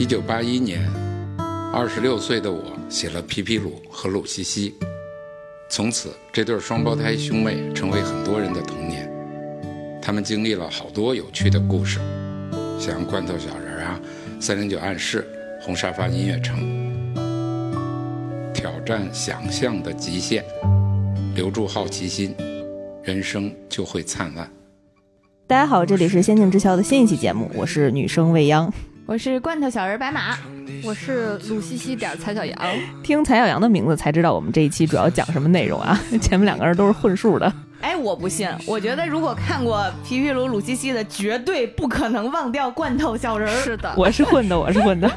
一九八一年，二十六岁的我写了皮皮鲁和鲁西西，从此这对双胞胎兄妹成为很多人的童年。他们经历了好多有趣的故事，像罐头小人啊、三零九暗示、红沙发音乐城，挑战想象的极限，留住好奇心，人生就会灿烂。大家好，这里是《仙境之桥》的新一期节目，我是女生未央。我是罐头小人白马，我是鲁西西点蔡小杨。听蔡小杨的名字才知道我们这一期主要讲什么内容啊？前面两个人都是混数的。哎，我不信，我觉得如果看过皮皮鲁鲁西西的，绝对不可能忘掉罐头小人。是的，我是混的，我是混的。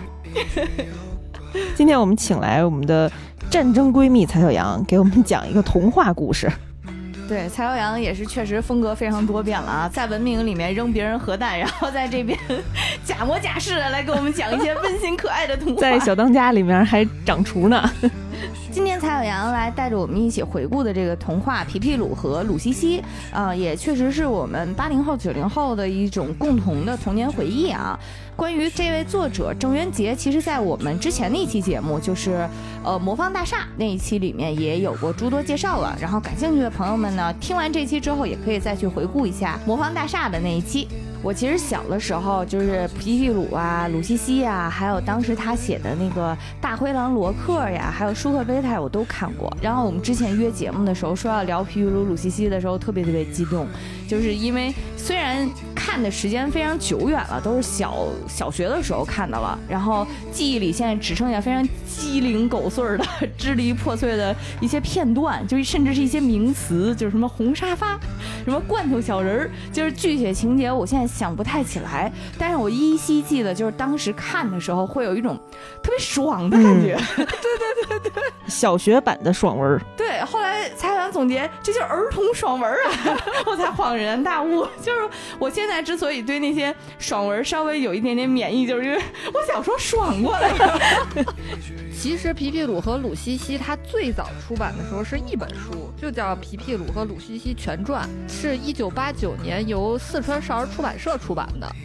今天我们请来我们的战争闺蜜蔡小杨，给我们讲一个童话故事。对，蔡朝阳也是确实风格非常多变了啊，在文明里面扔别人核弹，然后在这边 假模假式的来给我们讲一些温馨可爱的童话，在小当家里面还长厨呢。今天蔡小阳来带着我们一起回顾的这个童话《皮皮鲁和鲁西西》啊，也确实是我们八零后、九零后的一种共同的童年回忆啊。关于这位作者郑渊洁，其实在我们之前的一期节目，就是呃魔方大厦那一期里面也有过诸多介绍了。然后感兴趣的朋友们呢，听完这期之后，也可以再去回顾一下魔方大厦的那一期。我其实小的时候就是皮皮鲁啊、鲁西西呀，还有当时他写的那个大灰狼罗克呀，还有舒克贝塔，我都看过。然后我们之前约节目的时候说要聊皮皮鲁、鲁西西的时候，特别特别激动，就是因为虽然看的时间非常久远了，都是小小学的时候看的了，然后记忆里现在只剩下非常鸡零狗碎的、支离破碎的一些片段，就甚至是一些名词，就是什么红沙发、什么罐头小人儿，就是具体情节，我现在。想不太起来，但是我依稀记得，就是当时看的时候会有一种特别爽的感觉。对对对对，小学版的爽文。对，后来采访总结，这就是儿童爽文啊！我才恍然大悟，就是我现在之所以对那些爽文稍微有一点点免疫，就是因为我小时候爽过来。其实皮皮鲁和鲁西西，它最早出版的时候是一本书，就叫《皮皮鲁和鲁西西全传》，是一九八九年由四川少儿出版社出版的。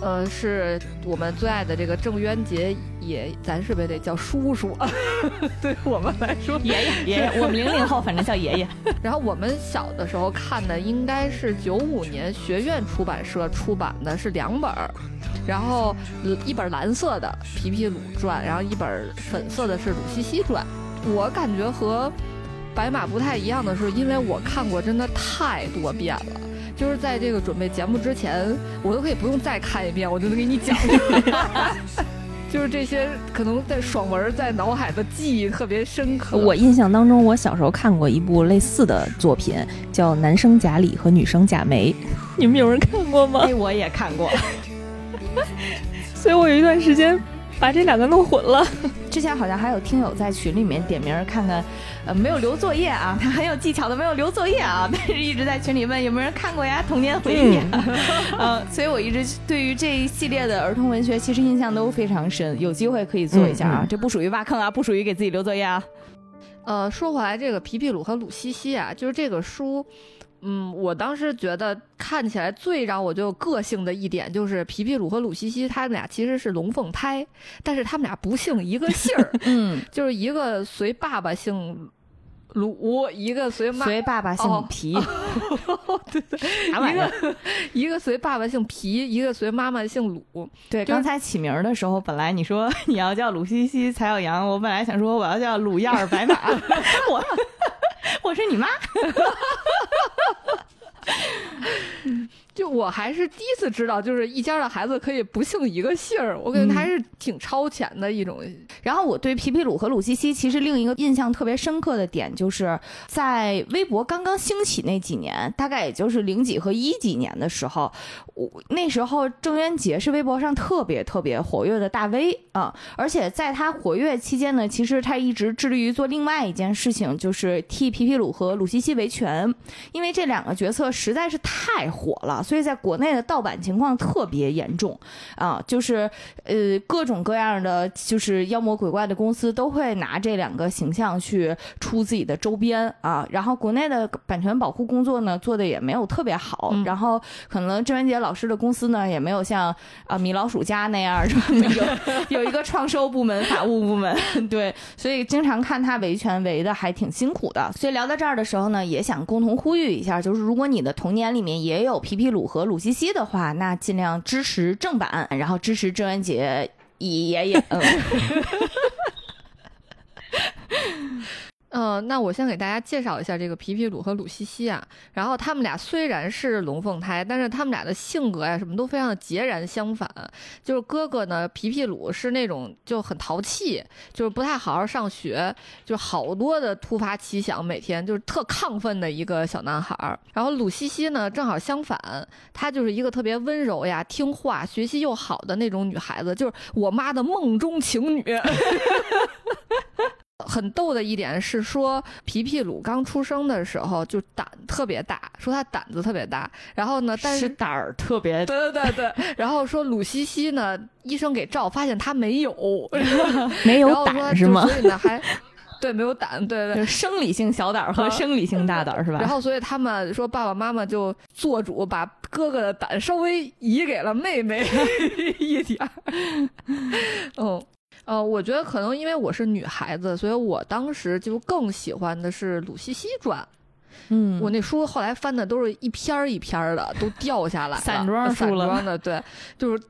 呃，是我们最爱的这个郑渊洁也，咱是不是得叫叔叔？对我们来说，爷爷爷爷，我们零零后反正叫爷爷。然后我们小的时候看的应该是九五年学院出版社出版的，是两本儿。然后一本蓝色的《皮皮鲁传》，然后一本粉色的是《鲁西西传》。我感觉和白马不太一样的是，因为我看过真的太多遍了。就是在这个准备节目之前，我都可以不用再看一遍，我就能给你讲。就是这些可能在爽文在脑海的记忆特别深刻。我印象当中，我小时候看过一部类似的作品，叫《男生贾里和女生贾梅》，你们有人看过吗？我也看过。所以我有一段时间把这两个弄混了。之前好像还有听友在群里面点名看看，呃，没有留作业啊，他很有技巧的没有留作业啊，但是一直在群里问有没有人看过呀，童年回忆。嗯，所以我一直对于这一系列的儿童文学其实印象都非常深，有机会可以做一下啊，这不属于挖坑啊，不属于给自己留作业啊。呃，说回来，这个皮皮鲁和鲁西西啊，就是这个书。嗯，我当时觉得看起来最让我就有个性的一点就是皮皮鲁和鲁西西他们俩其实是龙凤胎，但是他们俩不姓一个姓儿，嗯，就是一个随爸爸姓鲁，一个随妈随爸爸姓皮，对对，一个一个随爸爸姓皮，一个随妈妈姓鲁。对，刚才起名的时候，本来你说你要叫鲁西西蔡小阳，我本来想说我要叫鲁燕儿白马，我。我是你妈，就我还是第一次知道，就是一家的孩子可以不姓一个姓儿，我感觉还是挺超前的一种。然后我对皮皮鲁和鲁西西其实另一个印象特别深刻的点，就是在微博刚刚兴起那几年，大概也就是零几和一几年的时候，我那时候郑渊洁是微博上特别特别活跃的大 V 啊，而且在他活跃期间呢，其实他一直致力于做另外一件事情，就是替皮皮鲁和鲁西西维权，因为这两个角色实在是太火了，所以在国内的盗版情况特别严重。啊，就是呃各种各样的就是妖魔鬼怪的公司都会拿这两个形象去出自己的周边。啊，然后国内的版权保护工作呢做的也没有特别好，嗯。然后可能郑渊洁老师的公司呢也没有像啊米老鼠家那样是吧？有有一个创收部门、法务部门，对，所以经常看他维权维的还挺辛苦的。所以聊到这儿的时候呢，也想共同呼吁一下，就是如果你的童年里面也有皮皮鲁和鲁西西的话，那尽量支持正版，然后支持郑渊洁爷爷。嗯，嗯，那我先给大家介绍一下这个皮皮鲁和鲁西西啊。然后他们俩虽然是龙凤胎，但是他们俩的性格呀什么都非常的截然相反。就是哥哥呢，皮皮鲁是那种就很淘气，就是不太好好上学，就好多的突发奇想，每天就是特亢奋的一个小男孩。然后鲁西西呢，正好相反，她就是一个特别温柔呀、听话、学习又好的那种女孩子，就是我妈的梦中情女。很逗的一点是说，皮皮鲁刚出生的时候就胆特别大，说他胆子特别大。然后呢，但是胆儿特别对对对对，然后说鲁西西呢，医生给照发现他没有，没有胆是吗？所以呢还 对没有胆，对对就是生理性小胆儿和啊生理性大胆儿是吧？然后，所以他们说爸爸妈妈就做主把哥哥的胆稍微移给了妹妹一点儿。嗯，呃，我觉得可能因为我是女孩子，所以我当时就更喜欢的是《鲁西西传》。嗯我那书后来翻的都是一篇儿一篇儿的，都掉下来了，散装散书了装的，对，就是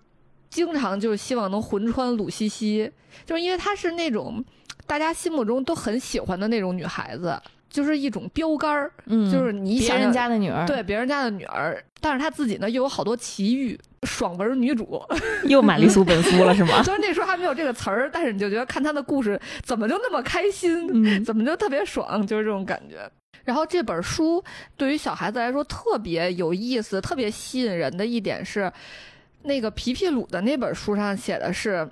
经常就是希望能魂穿鲁西西，就是因为她是那种大家心目中都很喜欢的那种女孩子，就是一种标杆儿，嗯就是你别人家的女儿，对别人家的女儿，但是她自己呢又有好多奇遇，爽文女主。又玛丽苏本夫了是吗？虽然那时候还没有这个词儿，但是你就觉得看她的故事怎么就那么开心，嗯怎么就特别爽，就是这种感觉。然后这本书对于小孩子来说特别有意思、特别吸引人的一点是，那个皮皮鲁的那本书上写的是，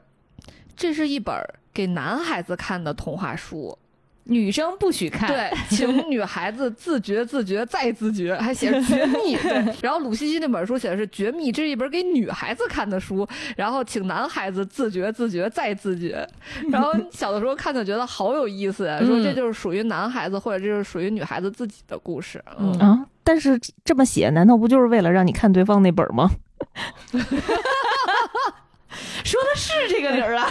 这是一本给男孩子看的童话书。女生不许看。对，请女孩子自觉、自觉再自觉，还写着 绝密。对，然后鲁西西那本书写的是绝密，这是一本给女孩子看的书，然后请男孩子自觉、自觉再自觉。然后小的时候看就觉得好有意思，说这就是属于男孩子或者这就是属于女孩子自己的故事。嗯，啊，但是这么写，难道不就是为了让你看对方那本吗？说的是这个理儿啊。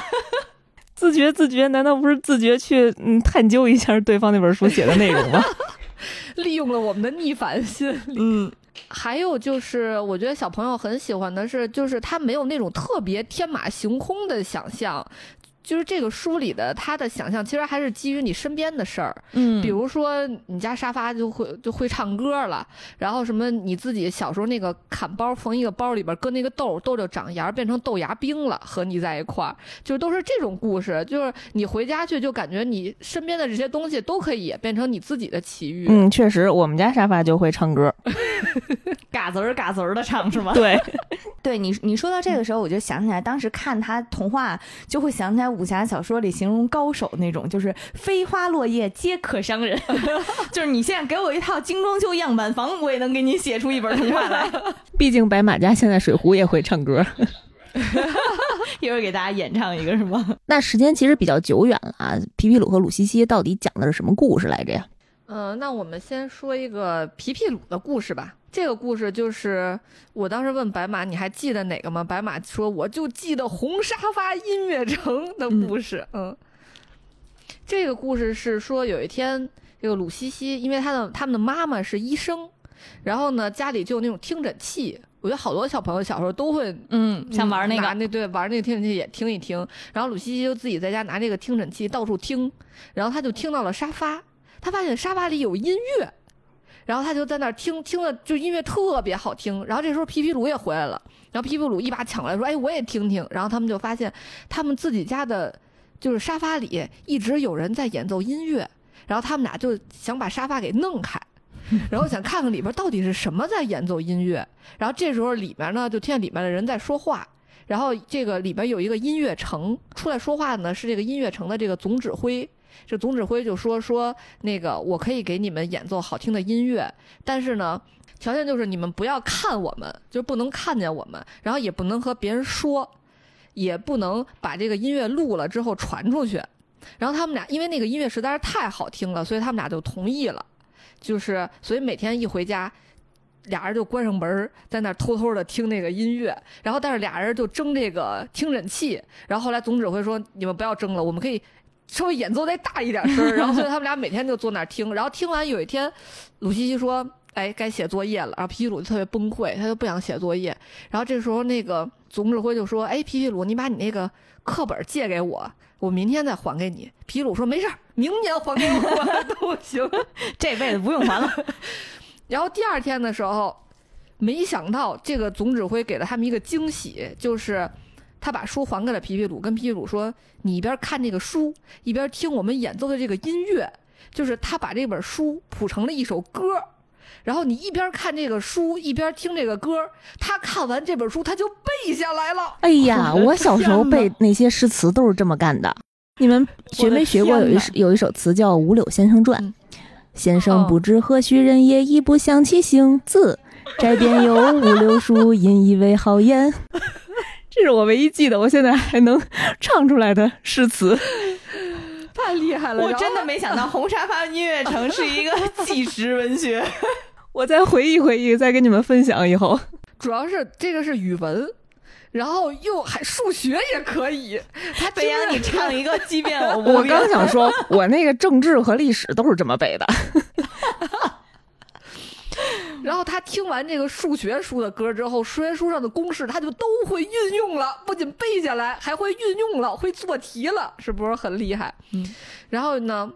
自觉自觉，难道不是自觉去嗯探究一下对方那本书写的内容吗？利用了我们的逆反心理。嗯，还有就是，我觉得小朋友很喜欢的是，就是他没有那种特别天马行空的想象。就是这个书里的他的想象，其实还是基于你身边的事儿，嗯比如说你家沙发就会就会唱歌了，然后什么你自己小时候那个砍包缝一个包里边搁那个豆豆就长芽变成豆芽冰了，和你在一块儿，就是都是这种故事，就是你回家去就感觉你身边的这些东西都可以也变成你自己的奇遇。嗯，确实，我们家沙发就会唱歌。嘎子儿嘎子儿的唱是吗？对，对你，你说到这个时候，我就想起来，当时看他童话，就会想起来武侠小说里形容高手那种，就是飞花落叶皆可伤人。就是你现在给我一套精装修样板房，我也能给你写出一本童话来。毕竟白马家现在水壶也会唱歌。一会儿给大家演唱一个是吗？那时间其实比较久远了啊。皮皮鲁和鲁西西到底讲的是什么故事来着呀？嗯，那我们先说一个皮皮鲁的故事吧。这个故事就是我当时问白马，你还记得哪个吗？白马说我就记得红沙发音乐城的故事。嗯这个故事是说有一天，这个鲁西西，因为他的他们的妈妈是医生，然后呢家里就有那种听诊器。我觉得好多小朋友小时候都会嗯，想玩那个，拿那对玩那个听诊器也听一听，然后鲁西西就自己在家拿这个听诊器到处听，然后他就听到了沙发，他发现沙发里有音乐，然后他就在那儿听，听了就音乐特别好听，然后这时候皮皮鲁也回来了，然后皮皮鲁一把抢过来说：“哎，我也听听。”然后他们就发现他们自己家的，就是沙发里一直有人在演奏音乐，然后他们俩就想把沙发给弄开。然后想看看里边到底是什么在演奏音乐，然后这时候里面呢就听见里面的人在说话，然后这个里边有一个音乐城出来说话呢，是这个音乐城的这个总指挥。这总指挥就说说那个我可以给你们演奏好听的音乐，但是呢，条件就是你们不要看我们，就不能看见我们，然后也不能和别人说，也不能把这个音乐录了之后传出去。然后他们俩因为那个音乐实在是太好听了，所以他们俩就同意了。就是所以每天一回家，俩人就关上门，在那偷偷的听那个音乐。然后但是俩人就争这个听诊器。然后后来总指挥说：“你们不要争了，我们可以稍微演奏再大一点声儿。”然后所以他们俩每天就坐那儿听。然后听完有一天，鲁西西说：“哎，该写作业了。”然后皮皮鲁就特别崩溃，他就不想写作业。然后这时候那个总指挥就说：“哎，皮皮鲁，你把你那个课本借给我，我明天再还给你。”皮皮鲁说：“没事儿，明年还给我 都行。”这辈子不用还了。然后第二天的时候，没想到这个总指挥给了他们一个惊喜，就是他把书还给了皮皮鲁，跟皮皮鲁说：“你一边看这个书，一边听我们演奏的这个音乐。”就是他把这本书谱成了一首歌，然后你一边看这个书，一边听这个歌。他看完这本书，他就背下来了。哎呀，我小时候背那些诗词都是这么干的。你们 学没学过有一首有一首词叫《五柳先生传》？先生不知何许人也，亦不想其姓。字摘边有五柳树，引以为豪言。这是我唯一记得，我现在还能唱出来的诗词。太厉害了！我真的没想到红沙发音乐城是一个 纪实文学。我再回忆回忆，再跟你们分享以后。主要是这个是语文，然后又还数学也可以。他培养，你唱一个即便我我刚想说，我那个政治和历史都是这么背的。然后他听完这个数学书的歌之后，数学书上的公式他就都会运用了，不仅背下来，还会运用了，会做题了，是不是很厉害？嗯。然后呢，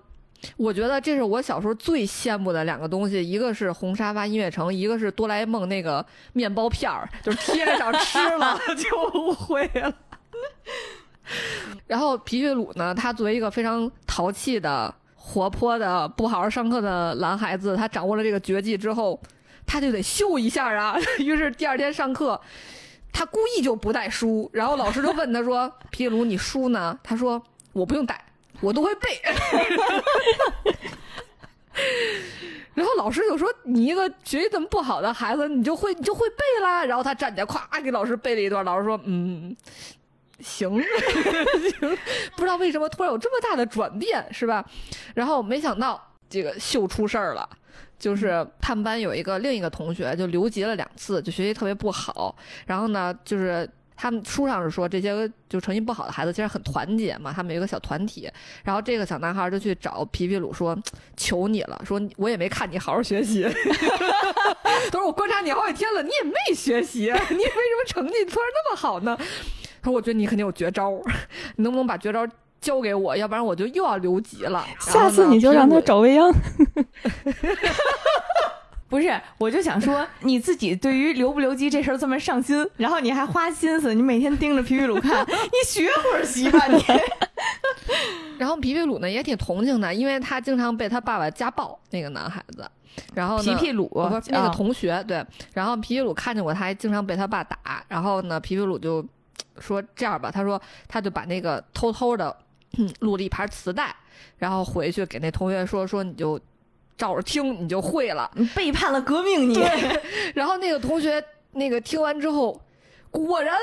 我觉得这是我小时候最羡慕的两个东西，一个是红沙发音乐城，一个是哆啦 A 梦那个面包片儿，就是贴上吃了 就会了。然后皮皮鲁呢，他作为一个非常淘气的、活泼的、不好好上课的男孩子，他掌握了这个绝技之后。他就得秀一下啊！于是第二天上课，他故意就不带书，然后老师就问他说：“皮鲁，你书呢？”他说：“我不用带，我都会背。”然后老师就说：“你一个学习这么不好的孩子，你就会你就会背啦。”然后他站起来，咵给老师背了一段。老师说：“嗯，行，行。”不知道为什么突然有这么大的转变，是吧？然后没想到这个秀出事儿了。就是他们班有一个另一个同学就留级了两次，就学习特别不好。然后呢，就是他们书上是说这些就成绩不好的孩子其实很团结嘛，他们有一个小团体。然后这个小男孩就去找皮皮鲁说：“求你了，说我也没看你好好学习，他说我观察你好几天了，你也没学习，你为什么成绩突然那么好呢？”他说：“我觉得你肯定有绝招，你 能不能把绝招？”交给我，要不然我就又要留级了。下次你就让他找未央。不是，我就想说，你自己对于留不留级这事儿这么上心，然后你还花心思，你每天盯着皮皮鲁看，你学会儿习吧你。然后皮皮鲁呢也挺同情他，因为他经常被他爸爸家暴，那个男孩子。然后皮皮鲁那个同学对，然后皮皮鲁看见过他，还经常被他爸打。然后呢，皮皮鲁就说这样吧，他说他就把那个偷偷的。录了一盘磁带，然后回去给那同学说说，你就照着听，你就会了。你背叛了革命，你。然后那个同学那个听完之后，果然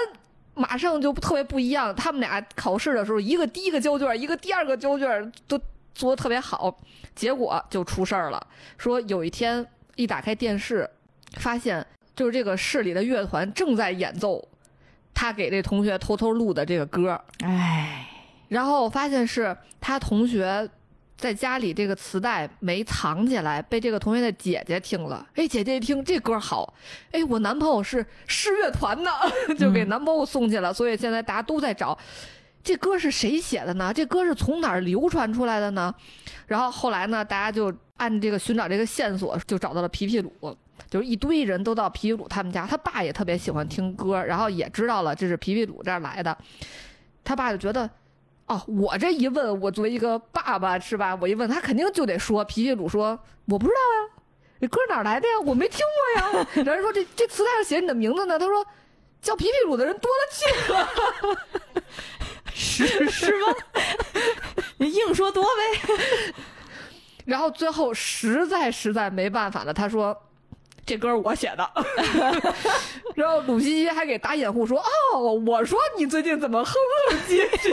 马上就特别不一样。他们俩考试的时候，一个第一个交卷，一个第二个交卷都做的特别好，结果就出事儿了。说有一天一打开电视，发现就是这个市里的乐团正在演奏他给这同学偷偷录的这个歌。哎。然后我发现是他同学在家里这个磁带没藏起来，被这个同学的姐姐听了。哎，姐姐一听这歌好，哎，我男朋友是市乐团的，就给男朋友送去了。所以现在大家都在找，这歌是谁写的呢？这歌是从哪儿流传出来的呢？然后后来呢，大家就按这个寻找这个线索，就找到了皮皮鲁，就是一堆人都到皮皮鲁他们家，他爸也特别喜欢听歌，然后也知道了这是皮皮鲁这儿来的，他爸就觉得。哦，我这一问，我作为一个爸爸是吧？我一问他肯定就得说，皮皮鲁说我不知道呀，这歌哪来的呀？我没听过呀。然后说这这磁带上写你的名字呢，他说叫皮皮鲁的人多了去了，是是吗？你硬说多呗。然后最后实在实在没办法了，他说。这歌我写的。然后鲁西西还给打掩护说：“哦，我说你最近怎么哼哼唧唧。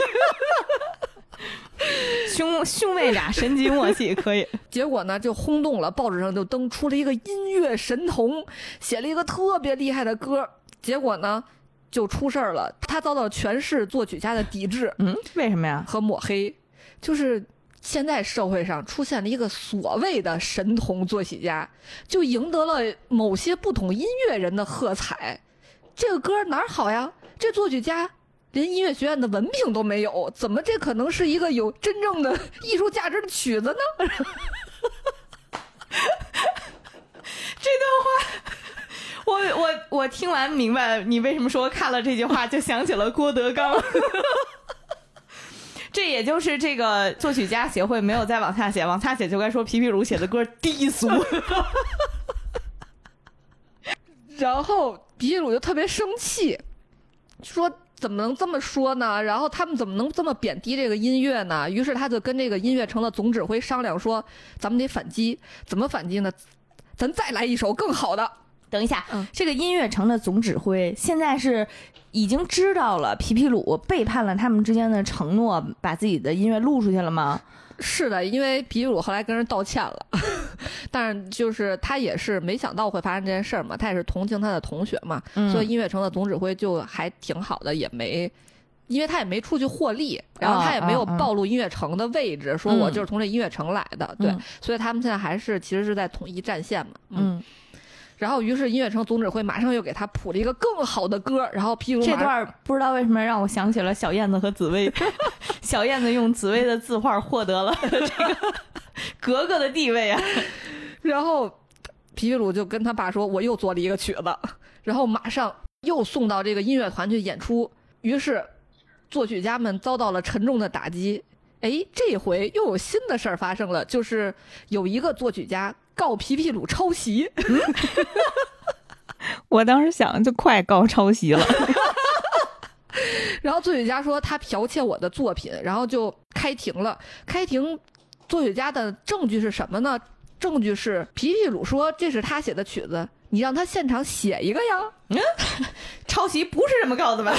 ”兄兄妹俩神级默契，可以。结果呢，就轰动了，报纸上就登出了一个音乐神童，写了一个特别厉害的歌。结果呢，就出事儿了，他遭到全市作曲家的抵制。嗯，为什么呀？和抹黑，就是现在社会上出现了一个所谓的神童作曲家，就赢得了某些不懂音乐人的喝彩。这个歌哪儿好呀？这作曲家。连音乐学院的文凭都没有，怎么这可能是一个有真正的艺术价值的曲子呢？这段话，我我我听完明白你为什么说看了这句话就想起了郭德纲。也就是这个作曲家协会没有再往下写，往下写就该说皮皮鲁写的歌低俗。然后皮皮鲁就特别生气，说。怎么能这么说呢？然后他们怎么能这么贬低这个音乐呢？于是他就跟这个音乐城的总指挥商量说：“咱们得反击，怎么反击呢？咱再来一首更好的。”等一下，这个音乐城的总指挥现在是已经知道了皮皮鲁背叛了他们之间的承诺，把自己的音乐录出去了吗？是的，因为皮皮鲁后来跟人道歉了，但是就是他也是没想到会发生这件事儿嘛，他也是同情他的同学嘛，所以音乐城的总指挥就还挺好的，也没，因为他也没出去获利，然后他也没有暴露音乐城的位置，说我就是从这音乐城来的，对，所以他们现在还是其实是在统一战线嘛，嗯。然后，于是音乐城总指挥马上又给他谱了一个更好的歌。然后，皮鲁这段不知道为什么让我想起了小燕子和紫薇。小燕子用紫薇的字画获得了这个 格格的地位啊。然后，皮皮鲁就跟他爸说：“我又做了一个曲子。”然后马上又送到这个音乐团去演出。于是，作曲家们遭到了沉重的打击。哎，这回又有新的事儿发生了，就是有一个作曲家。告皮皮鲁抄袭，我当时想就快告抄袭了。然后作曲家说他剽窃我的作品，然后就开庭了。开庭，作曲家的证据是什么呢？证据是皮皮鲁说这是他写的曲子，你让他现场写一个呀。嗯，抄袭不是这么告的吧？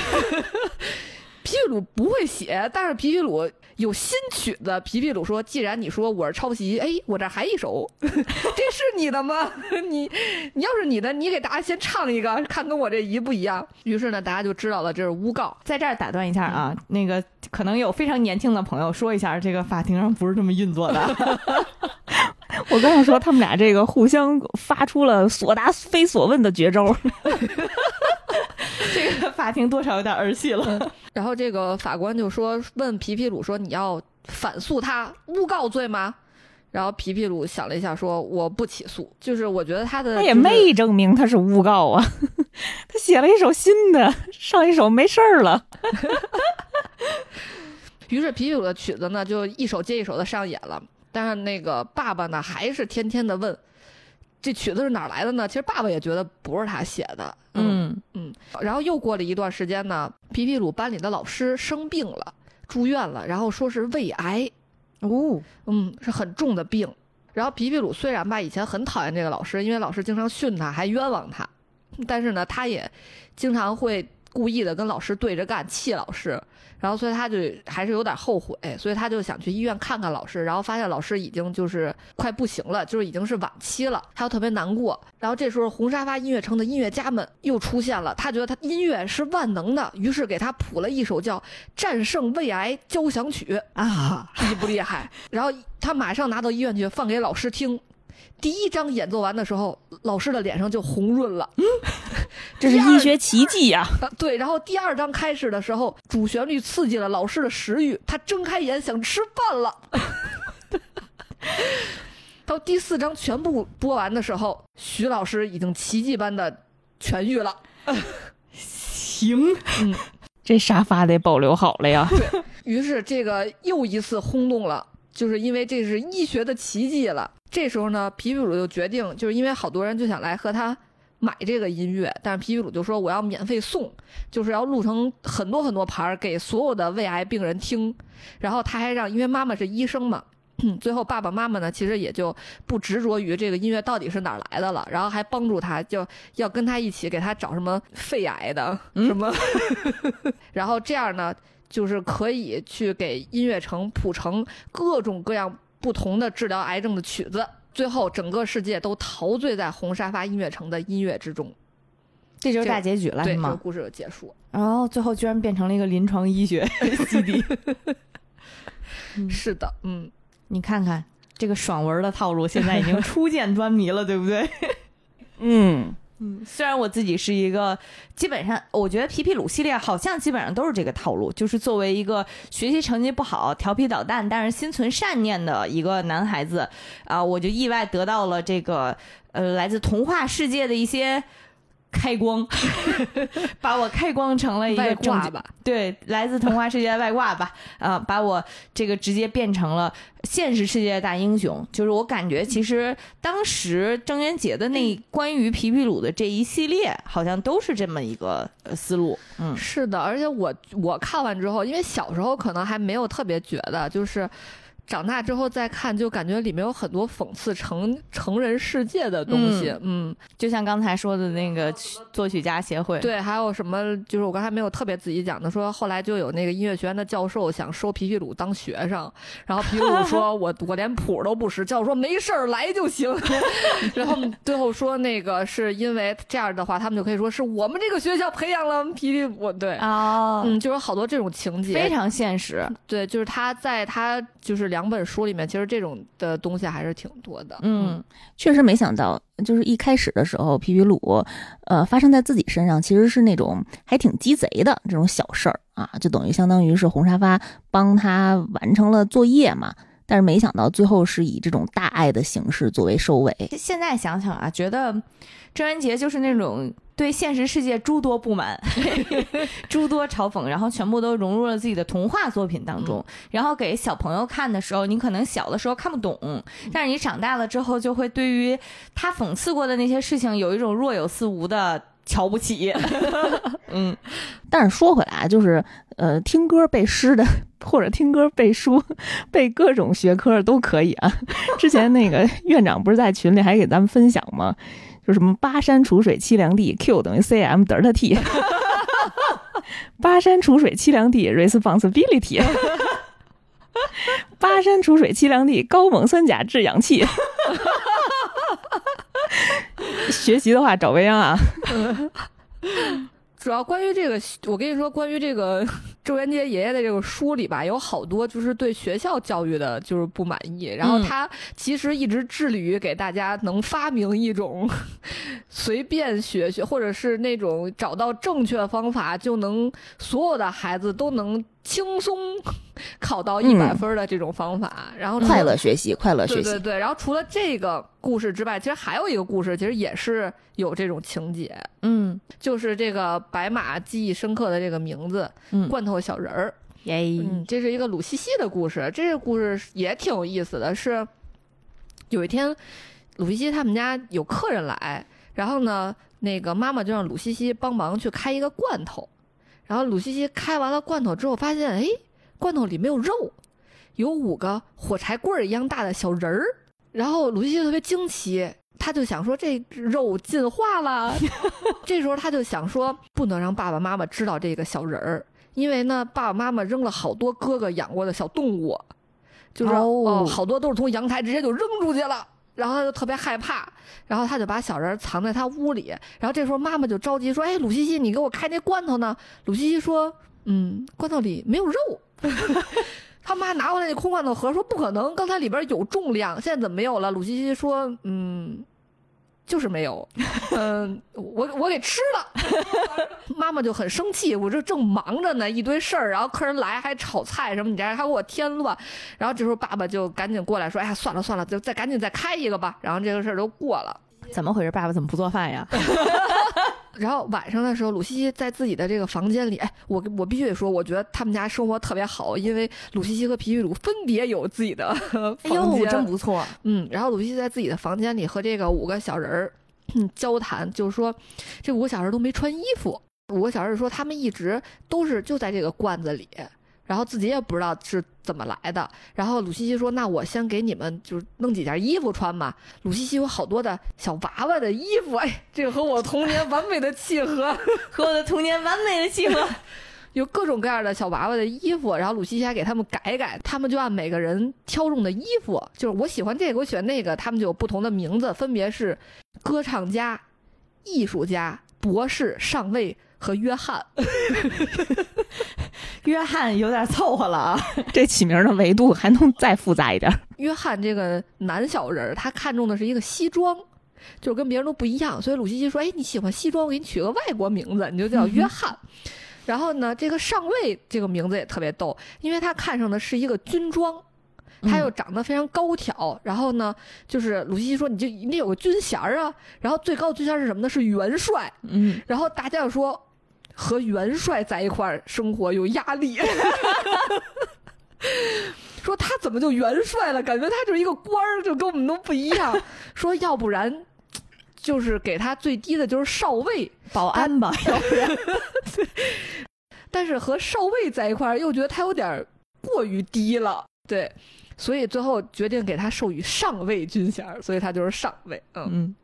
皮皮鲁不会写，但是皮皮鲁。有新曲子，皮皮鲁说：“既然你说我是抄袭，哎，我这还一首，这是你的吗？你，你要是你的，你给大家先唱一个，看跟我这一不一样。”于是呢，大家就知道了这是诬告。在这儿打断一下啊，那个可能有非常年轻的朋友说一下，这个法庭上不是这么运作的。我刚才说，他们俩这个互相发出了所答非所问的绝招。这个法庭多少有点儿戏了。然后这个法官就说：“问皮皮鲁说，你要反诉他诬告罪吗？”然后皮皮鲁想了一下，说：“我不起诉。就是我觉得他的他也没证明他是诬告啊，他写了一首新的，上一首没事儿了。”于是皮皮鲁的曲子呢，就一首接一首的上演了。但是那个爸爸呢，还是天天的问。这曲子是哪来的呢？其实爸爸也觉得不是他写的。嗯嗯。然后又过了一段时间呢，皮皮鲁班里的老师生病了，住院了，然后说是胃癌。哦，嗯，是很重的病。然后皮皮鲁虽然吧以前很讨厌这个老师，因为老师经常训他，还冤枉他，但是呢，他也经常会故意的跟老师对着干，气老师。然后，所以他就还是有点后悔，所以他就想去医院看看老师，然后发现老师已经就是快不行了，就是已经是晚期了，他又特别难过。然后这时候，红沙发音乐城的音乐家们又出现了，他觉得他音乐是万能的，于是给他谱了一首叫《战胜胃癌交响曲》啊，厉不厉害？然后他马上拿到医院去放给老师听。第一章演奏完的时候，老师的脸上就红润了。嗯，这是医学奇迹呀！对，然后第二章开始的时候，主旋律刺激了老师的食欲，他睁开眼想吃饭了。到第四章全部播完的时候，徐老师已经奇迹般的痊愈了。行，嗯，这沙发得保留好了呀。对于是，这个又一次轰动了，就是因为这是医学的奇迹了。这时候呢，皮皮鲁就决定，就是因为好多人就想来和他买这个音乐，但是皮皮鲁就说我要免费送，就是要录成很多很多盘给所有的胃癌病人听。然后他还让，因为妈妈是医生嘛，最后爸爸妈妈呢，其实也就不执着于这个音乐到底是哪儿来的了，然后还帮助他，就要跟他一起给他找什么肺癌的什么，然后这样呢，就是可以去给音乐城谱成各种各样不同的治疗癌症的曲子。最后，整个世界都陶醉在红沙发音乐城的音乐之中。这就是大结局了，对，是吗？故事就结束。然后最后居然变成了一个临床医学 基地。是的，嗯，你看看这个爽文的套路，现在已经初见端倪了，对不对？嗯。嗯，虽然我自己是一个，基本上我觉得皮皮鲁系列好像基本上都是这个套路，就是作为一个学习成绩不好、调皮捣蛋，但是心存善念的一个男孩子，啊，我就意外得到了这个呃来自童话世界的一些。开光，把我开光成了一个挂吧？对，来自童话世界的外挂吧？啊，把我这个直接变成了现实世界的大英雄。就是我感觉，其实当时郑渊洁的那关于皮皮鲁的这一系列，好像都是这么一个思路。嗯，是的，而且我我看完之后，因为小时候可能还没有特别觉得，就是。长大之后再看，就感觉里面有很多讽刺成成人世界的东西。嗯，就像刚才说的那个作曲家协会，对，还有什么？就是我刚才没有特别仔细讲的，说后来就有那个音乐学院的教授想收皮皮鲁当学生，然后皮皮鲁说：“我我连谱都不识。”教授说：“没事儿，来就行。”然后最后说那个是因为这样的话，他们就可以说是我们这个学校培养了皮皮鲁。对，哦，嗯，就有好多这种情节，非常现实。对，就是他在他就是两。本书里面，其实这种的东西还是挺多的。嗯，确实没想到，就是一开始的时候，皮皮鲁，呃，发生在自己身上，其实是那种还挺鸡贼的这种小事儿啊，就等于相当于是红沙发帮他完成了作业嘛。但是没想到最后是以这种大爱的形式作为收尾。现在想想啊，觉得郑渊洁就是那种。对现实世界诸多不满，诸多嘲讽，然后全部都融入了自己的童话作品当中。然后给小朋友看的时候，你可能小的时候看不懂，但是你长大了之后，就会对于他讽刺过的那些事情有一种若有似无的瞧不起。嗯，但是说回来，就是呃，听歌背诗的，或者听歌背书，背各种学科都可以啊。之前那个院长不是在群里还给咱们分享吗？就什么巴山楚水凄凉地，Q 等于 CM 德尔塔 T，巴山楚水凄凉地，responsibility，巴山楚水凄凉地，高锰酸钾制氧气。学习的话找未央啊。主要关于这个，我跟你说，关于这个 周元杰爷爷的这个书里吧，有好多就是对学校教育的，就是不满意。然后他其实一直致力于给大家能发明一种 随便学学，或者是那种找到正确方法就能所有的孩子都能。轻松考到一百分的这种方法，然后快乐学习，快乐学习，对对对。然后除了这个故事之外，其实还有一个故事，其实也是有这种情节，嗯，就是这个白马记忆深刻的这个名字，罐头小人儿，耶，嗯，这是一个鲁西西的故事，这个故事也挺有意思的。是有一天，鲁西西他们家有客人来，然后呢，那个妈妈就让鲁西西帮忙去开一个罐头。然后鲁西西开完了罐头之后，发现哎，罐头里没有肉，有五个火柴棍儿一样大的小人儿。然后鲁西西特别惊奇，他就想说这肉进化了。这时候他就想说，不能让爸爸妈妈知道这个小人儿，因为呢，爸爸妈妈扔了好多哥哥养过的小动物，就是哦，好多都是从阳台直接就扔出去了。然后他就特别害怕，然后他就把小人藏在他屋里。然后这时候妈妈就着急说：“哎，鲁西西，你给我开那罐头呢？”鲁西西说：“嗯，罐头里没有肉。”他妈拿过来那空罐头盒说：“不可能，刚才里边有重量，现在怎么没有了？”鲁西西说：“嗯。”就是没有，嗯，我我给吃了，妈妈就很生气。我这正忙着呢，一堆事儿，然后客人来还炒菜什么，你这还给我添乱。然后这时候爸爸就赶紧过来说：“哎呀，算了算了，就再赶紧再开一个吧。”然后这个事儿都过了。怎么回事？爸爸怎么不做饭呀？然后晚上的时候，鲁西西在自己的这个房间里，哎，我我必须得说，我觉得他们家生活特别好，因为鲁西西和皮皮鲁分别有自己的 房间，真不错。嗯，然后鲁西西在自己的房间里和这个五个小人儿交谈，就是说这五个小人都没穿衣服。五个小人说他们一直都是就在这个罐子里。然后自己也不知道是怎么来的。然后鲁西西说：“那我先给你们就是弄几件衣服穿吧。”鲁西西有好多的小娃娃的衣服，哎，这个和我童年完美的契合，和我的童年完美的契合。有各种各样的小娃娃的衣服，然后鲁西西还给他们改改，他们就按每个人挑中的衣服，就是我喜欢这个，我喜欢那个，他们就有不同的名字，分别是歌唱家、艺术家、博士、上尉和约翰。约翰有点凑合了啊，这起名的维度还能再复杂一点。约翰这个男小人，他看中的是一个西装，就是跟别人都不一样，所以鲁西西说：“哎，你喜欢西装，我给你取个外国名字，你就叫约翰。”然后呢，这个上尉这个名字也特别逗，因为他看上的是一个军装，他又长得非常高挑。然后呢，就是鲁西西说：“你就你得有个军衔儿啊。”然后最高的军衔是什么呢？是元帅。嗯。然后大家就说。和元帅在一块儿生活有压力，说他怎么就元帅了？感觉他就是一个官儿，就跟我们都不一样。说要不然就是给他最低的就是少尉、保安吧，要不然。但是和少尉在一块儿又觉得他有点过于低了，对，所以最后决定给他授予上尉军衔，所以他就是上尉。嗯。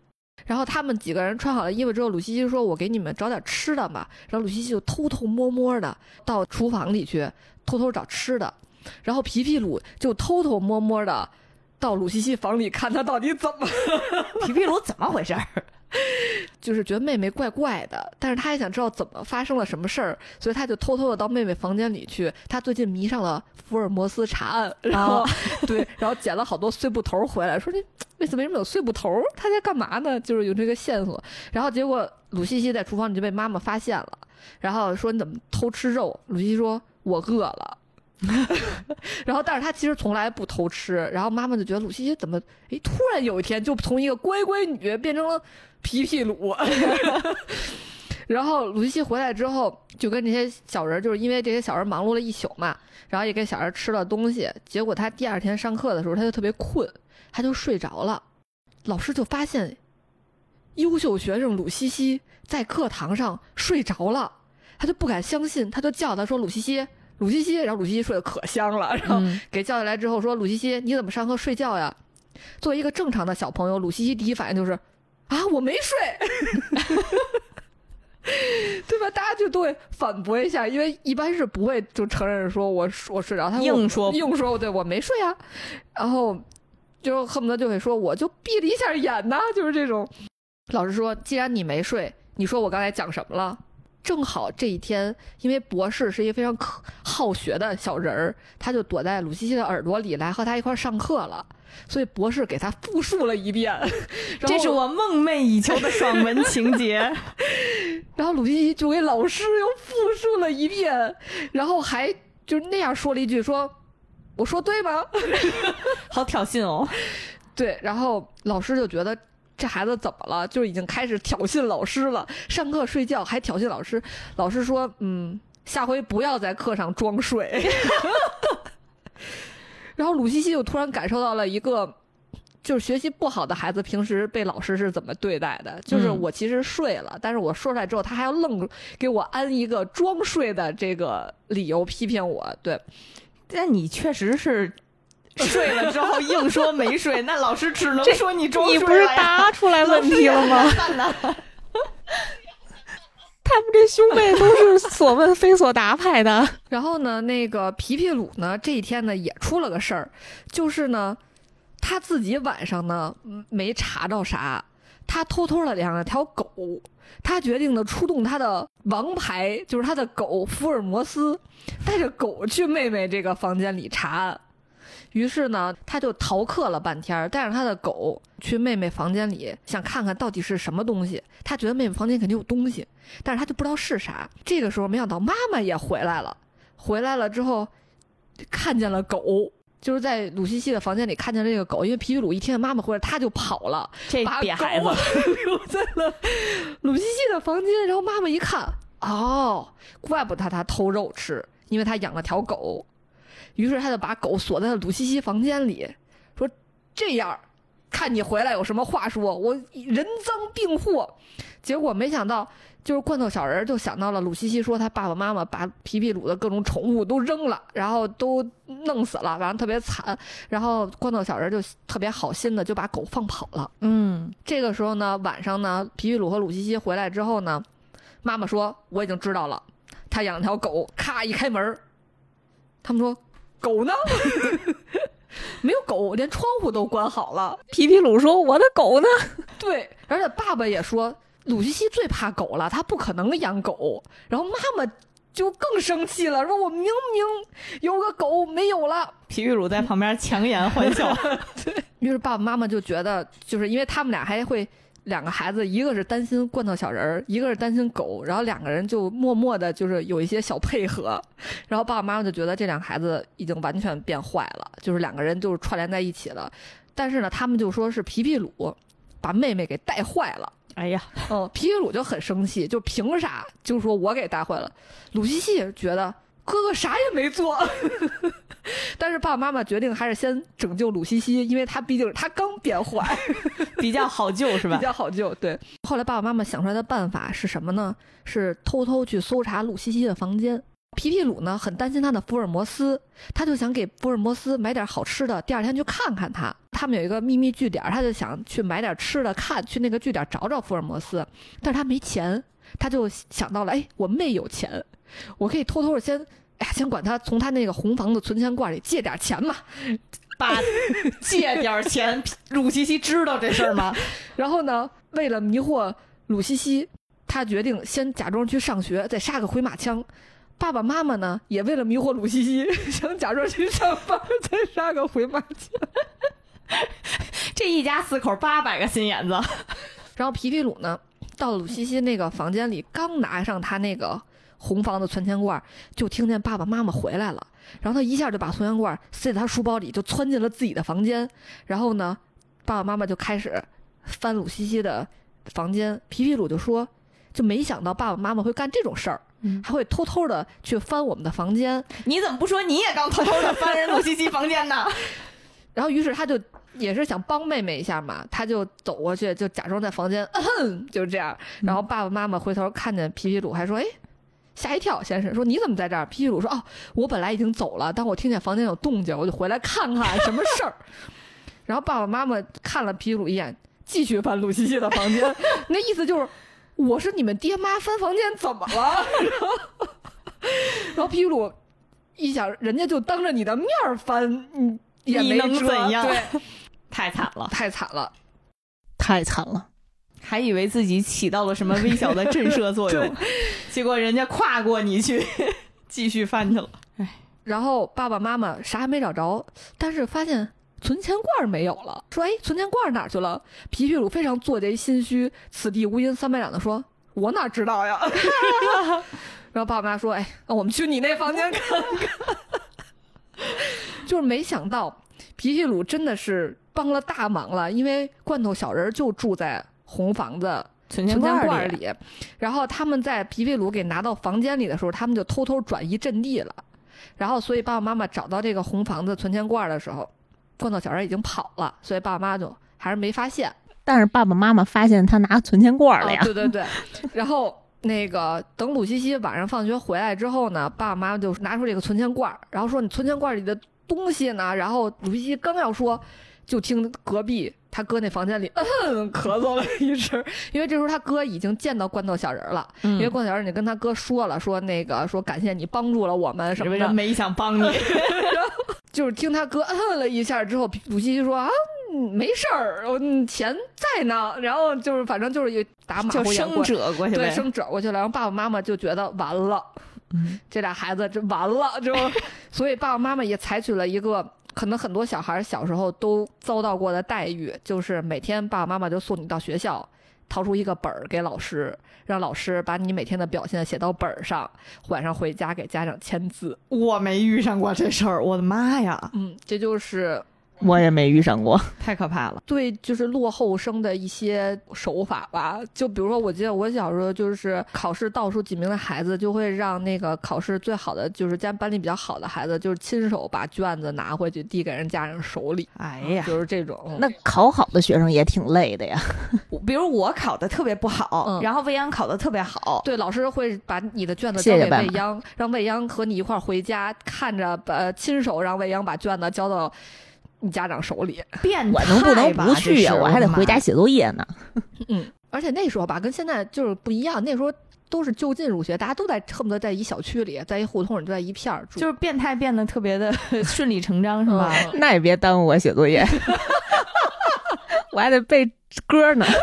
然后他们几个人穿好了衣服之后，鲁西西说：“我给你们找点吃的吧。”然后鲁西西就偷偷摸摸的到厨房里去偷偷找吃的，然后皮皮鲁就偷偷摸摸的到鲁西西房里看他到底怎么。皮皮鲁怎么回事？就是觉得妹妹怪怪的，但是他也想知道怎么发生了什么事儿，所以他就偷偷的到妹妹房间里去。他最近迷上了福尔摩斯查案，然后 对，然后捡了好多碎布头回来，说这为什么为什么有碎布头？他在干嘛呢？就是有这个线索。然后结果鲁西西在厨房里就被妈妈发现了，然后说你怎么偷吃肉？鲁西西说我饿了。然后，但是他其实从来不偷吃。然后妈妈就觉得鲁西西怎么，哎，突然有一天就从一个乖乖女变成了皮皮鲁。然后鲁西西回来之后，就跟这些小人，就是因为这些小人忙碌了一宿嘛，然后也给小人吃了东西。结果他第二天上课的时候，他就特别困，他就睡着了。老师就发现优秀学生鲁西西在课堂上睡着了，他就不敢相信，他就叫他说：“鲁西西。”鲁西西，然后鲁西西睡得可香了，然后给叫起来之后说：“鲁西西，你怎么上课睡觉呀？”作为一个正常的小朋友，鲁西西第一反应就是：“啊，我没睡，对吧？”大家就都会反驳一下，因为一般是不会就承认说我我睡着，他硬说硬说对我没睡啊，然后就恨不得就会说我就闭了一下眼呐，就是这种。老师说：“既然你没睡，你说我刚才讲什么了？”正好这一天，因为博士是一个非常可好学的小人儿，他就躲在鲁西西的耳朵里来和他一块儿上课了。所以博士给他复述了一遍，这是我梦寐以求的爽文情节。然后鲁西西就给老师又复述了一遍，然后还就那样说了一句：“说我说对吗？” 好挑衅哦。对，然后老师就觉得。这孩子怎么了？就已经开始挑衅老师了。上课睡觉还挑衅老师。老师说：“嗯，下回不要在课上装睡。”然后鲁西西就突然感受到了一个，就是学习不好的孩子平时被老师是怎么对待的。就是我其实睡了，但是我说出来之后，他还要愣给我安一个装睡的这个理由批评我。对，但你确实是。睡了之后 硬说没睡，那老师只能说你装睡。你不是答出来问题了吗？他们这兄妹都是所问非所答派的。然后呢，那个皮皮鲁呢，这一天呢也出了个事儿，就是呢，他自己晚上呢没查着啥，他偷偷的养了条狗，他决定呢出动他的王牌，就是他的狗福尔摩斯，带着狗去妹妹这个房间里查案。于是呢，他就逃课了半天，带着他的狗去妹妹房间里，想看看到底是什么东西。他觉得妹妹房间肯定有东西，但是他就不知道是啥。这个时候，没想到妈妈也回来了。回来了之后，看见了狗，就是在鲁西西的房间里看见了这个狗。因为皮皮鲁一听见妈妈回来，他就跑了，这瘪孩子 留在了鲁西西的房间。然后妈妈一看，哦，怪不得他偷肉吃，因为他养了条狗。于是他就把狗锁在了鲁西西房间里，说：“这样，看你回来有什么话说，我人赃并获。结果没想到，就是罐头小人就想到了鲁西西说他爸爸妈妈把皮皮鲁的各种宠物都扔了，然后都弄死了，反正特别惨。然后罐头小人就特别好心的就把狗放跑了。嗯，这个时候呢，晚上呢，皮皮鲁和鲁西西回来之后呢，妈妈说我已经知道了，他养了条狗。咔一开门，他们说狗呢？没有狗，连窗户都关好了。皮皮鲁说：“我的狗呢？”对，而且爸爸也说，鲁西西最怕狗了，他不可能养狗。然后妈妈就更生气了，说：“我明明有个狗没有了。”皮皮鲁在旁边强颜欢笑。对于是爸爸妈妈就觉得，就是因为他们俩还会。两个孩子，一个是担心罐头小人儿，一个是担心狗，然后两个人就默默的，就是有一些小配合，然后爸爸妈妈就觉得这两个孩子已经完全变坏了，就是两个人就是串联在一起了。但是呢，他们就说是皮皮鲁把妹妹给带坏了。哎呀，嗯，皮皮鲁就很生气，就凭啥就说我给带坏了？鲁西西觉得哥哥啥也没做。但是爸爸妈妈决定还是先拯救鲁西西，因为他毕竟他刚变坏，比较好救是吧？比较好救。对。后来爸爸妈妈想出来的办法是什么呢？是偷偷去搜查鲁西西的房间。皮皮鲁呢很担心他的福尔摩斯，他就想给福尔摩斯买点好吃的，第二天去看看他。他们有一个秘密据点，他就想去买点吃的，看去那个据点找找福尔摩斯。但是他没钱，他就想到了，哎，我妹有钱，我可以偷偷的先。哎呀，先管他从他那个红房子存钱罐里借点钱嘛，把借点钱。鲁西西知道这事儿吗？然后呢，为了迷惑鲁西西，他决定先假装去上学，再杀个回马枪。爸爸妈妈呢，也为了迷惑鲁西西，想假装去上班，再杀个回马枪。这一家四口八百个心眼子。然后皮皮鲁呢，到鲁西西那个房间里，刚拿上他那个。红房子存钱罐，就听见爸爸妈妈回来了，然后他一下就把存钱罐塞在他书包里，就窜进了自己的房间。然后呢，爸爸妈妈就开始翻鲁西西的房间。皮皮鲁就说：“就没想到爸爸妈妈会干这种事儿，还会偷偷的去翻我们的房间。你怎么不说你也刚偷偷的翻人鲁西西房间呢？”然后，于是他就也是想帮妹妹一下嘛，他就走过去，就假装在房间，嗯就这样。然后爸爸妈妈回头看见皮皮鲁，还说：“哎。”吓一跳，先生说：“你怎么在这儿？”皮皮鲁说：“哦，我本来已经走了，但我听见房间有动静，我就回来看看什么事儿。”然后爸爸妈妈看了皮皮鲁一眼，继续翻鲁西西的房间，那意思就是：“我是你们爹妈翻房间怎么了？” 然后皮皮鲁一想，人家就当着你的面翻，你也能怎样？对，太惨了，太惨了，太惨了。还以为自己起到了什么微小的震慑作用，结果人家跨过你去 继续翻去了。哎，然后爸爸妈妈啥也没找着，但是发现存钱罐没有了。说：“哎，存钱罐哪去了？”皮皮鲁非常做贼心虚，此地无银三百两的说：“我哪知道呀？” 然后爸爸妈妈说：“哎，那我们去你那房间看看。”就是没想到皮皮鲁真的是帮了大忙了，因为罐头小人就住在。红房子存钱罐里，然后他们在皮皮鲁给拿到房间里的时候，他们就偷偷转移阵地了。然后，所以爸爸妈妈找到这个红房子存钱罐的时候，罐头小人已经跑了，所以爸爸妈妈就还是没发现。但是爸爸妈妈发现他拿存钱罐了呀！对对对。然后那个等鲁西西晚上放学回来之后呢，爸爸妈妈就拿出这个存钱罐，然后说：“你存钱罐里的东西呢？”然后鲁西西刚要说，就听隔壁。他哥那房间里，嗯，咳嗽了一声，因为这时候他哥已经见到罐头小人了。因为罐头小人，已经跟他哥说了，说那个说感谢你帮助了我们什么的，没想帮你。就是听他哥嗯了一下之后，鲁西西说啊，没事儿，钱在呢。然后就是反正就是打马虎眼过去，对，生折过去了。然后爸爸妈妈就觉得完了，这俩孩子这完了，就 所以爸爸妈妈也采取了一个。可能很多小孩小时候都遭到过的待遇，就是每天爸爸妈妈就送你到学校，掏出一个本儿给老师，让老师把你每天的表现写到本儿上，晚上回家给家长签字。我没遇上过这事儿，我的妈呀！嗯，这就是我也没遇上过，太可怕了。对，就是落后生的一些手法吧。就比如说，我记得我小时候就是考试倒数几名的孩子，就会让那个考试最好的，就是家班里比较好的孩子，就是亲手把卷子拿回去递给人家长手里。哎呀，就是这种。那考好的学生也挺累的呀。比如我考的特别不好，然后未央考的特别好，对，老师会把你的卷子交给未央，让未央和你一块儿回家，看着把亲手让未央把卷子交到。你家长手里，变我能不能不去呀？我还得回家写作业呢。嗯，而且那时候吧，跟现在就是不一样。那时候都是就近入学，大家都在恨不得在一小区里，在一胡同里，就在一片儿住。就是变态变得特别的 顺理成章，是吧？那也别耽误我写作业，我还得背歌呢。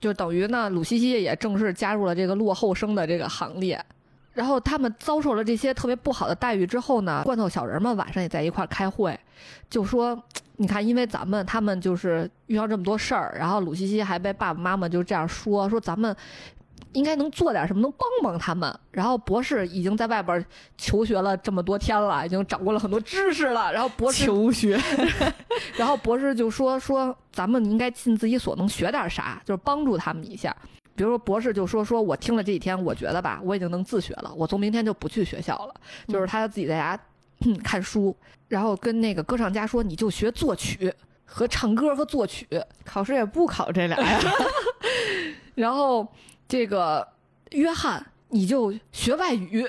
就等于呢，鲁西西也正式加入了这个落后生的这个行列。然后他们遭受了这些特别不好的待遇之后呢，罐头小人们晚上也在一块儿开会，就说：“你看，因为咱们他们就是遇到这么多事儿，然后鲁西西还被爸爸妈妈就这样说，说咱们应该能做点什么，能帮帮他们。然后博士已经在外边求学了这么多天了，已经掌握了很多知识了。然后博士求学，然后博士就说说咱们应该尽自己所能学点啥，就是帮助他们一下。”比如说博士就说说，我听了这几天，我觉得吧，我已经能自学了。我从明天就不去学校了，就是他自己在家看书，然后跟那个歌唱家说，你就学作曲和唱歌和作曲，考试也不考这俩呀。然后这个约翰，你就学外语，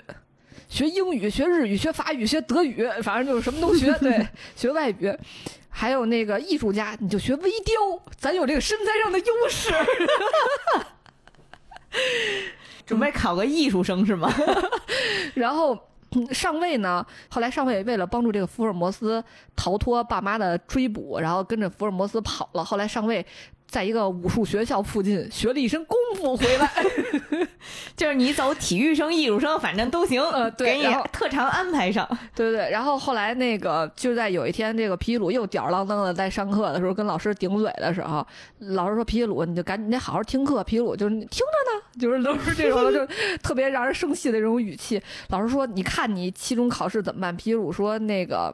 学英语、学日语、学法语、学德语，反正就是什么都学。对，学外语。还有那个艺术家，你就学微雕，咱有这个身材上的优势。准备考个艺术生是吗？然后上尉呢？后来上尉为了帮助这个福尔摩斯逃脱爸妈的追捕，然后跟着福尔摩斯跑了。后来上尉。在一个武术学校附近学了一身功夫回来，就是你走体育生、艺术生，反正都行。呃，对，给你特长安排上。对对对。然后后来那个就在有一天，这个皮皮鲁又吊儿郎当的在上课的时候跟老师顶嘴的时候，老师说：“皮皮鲁，你就赶紧得好好听课。”皮皮鲁就是听着呢，就是都是这种，就特别让人生气的这种语气。老师说：“你看你期中考试怎么办？”皮皮鲁说：“那个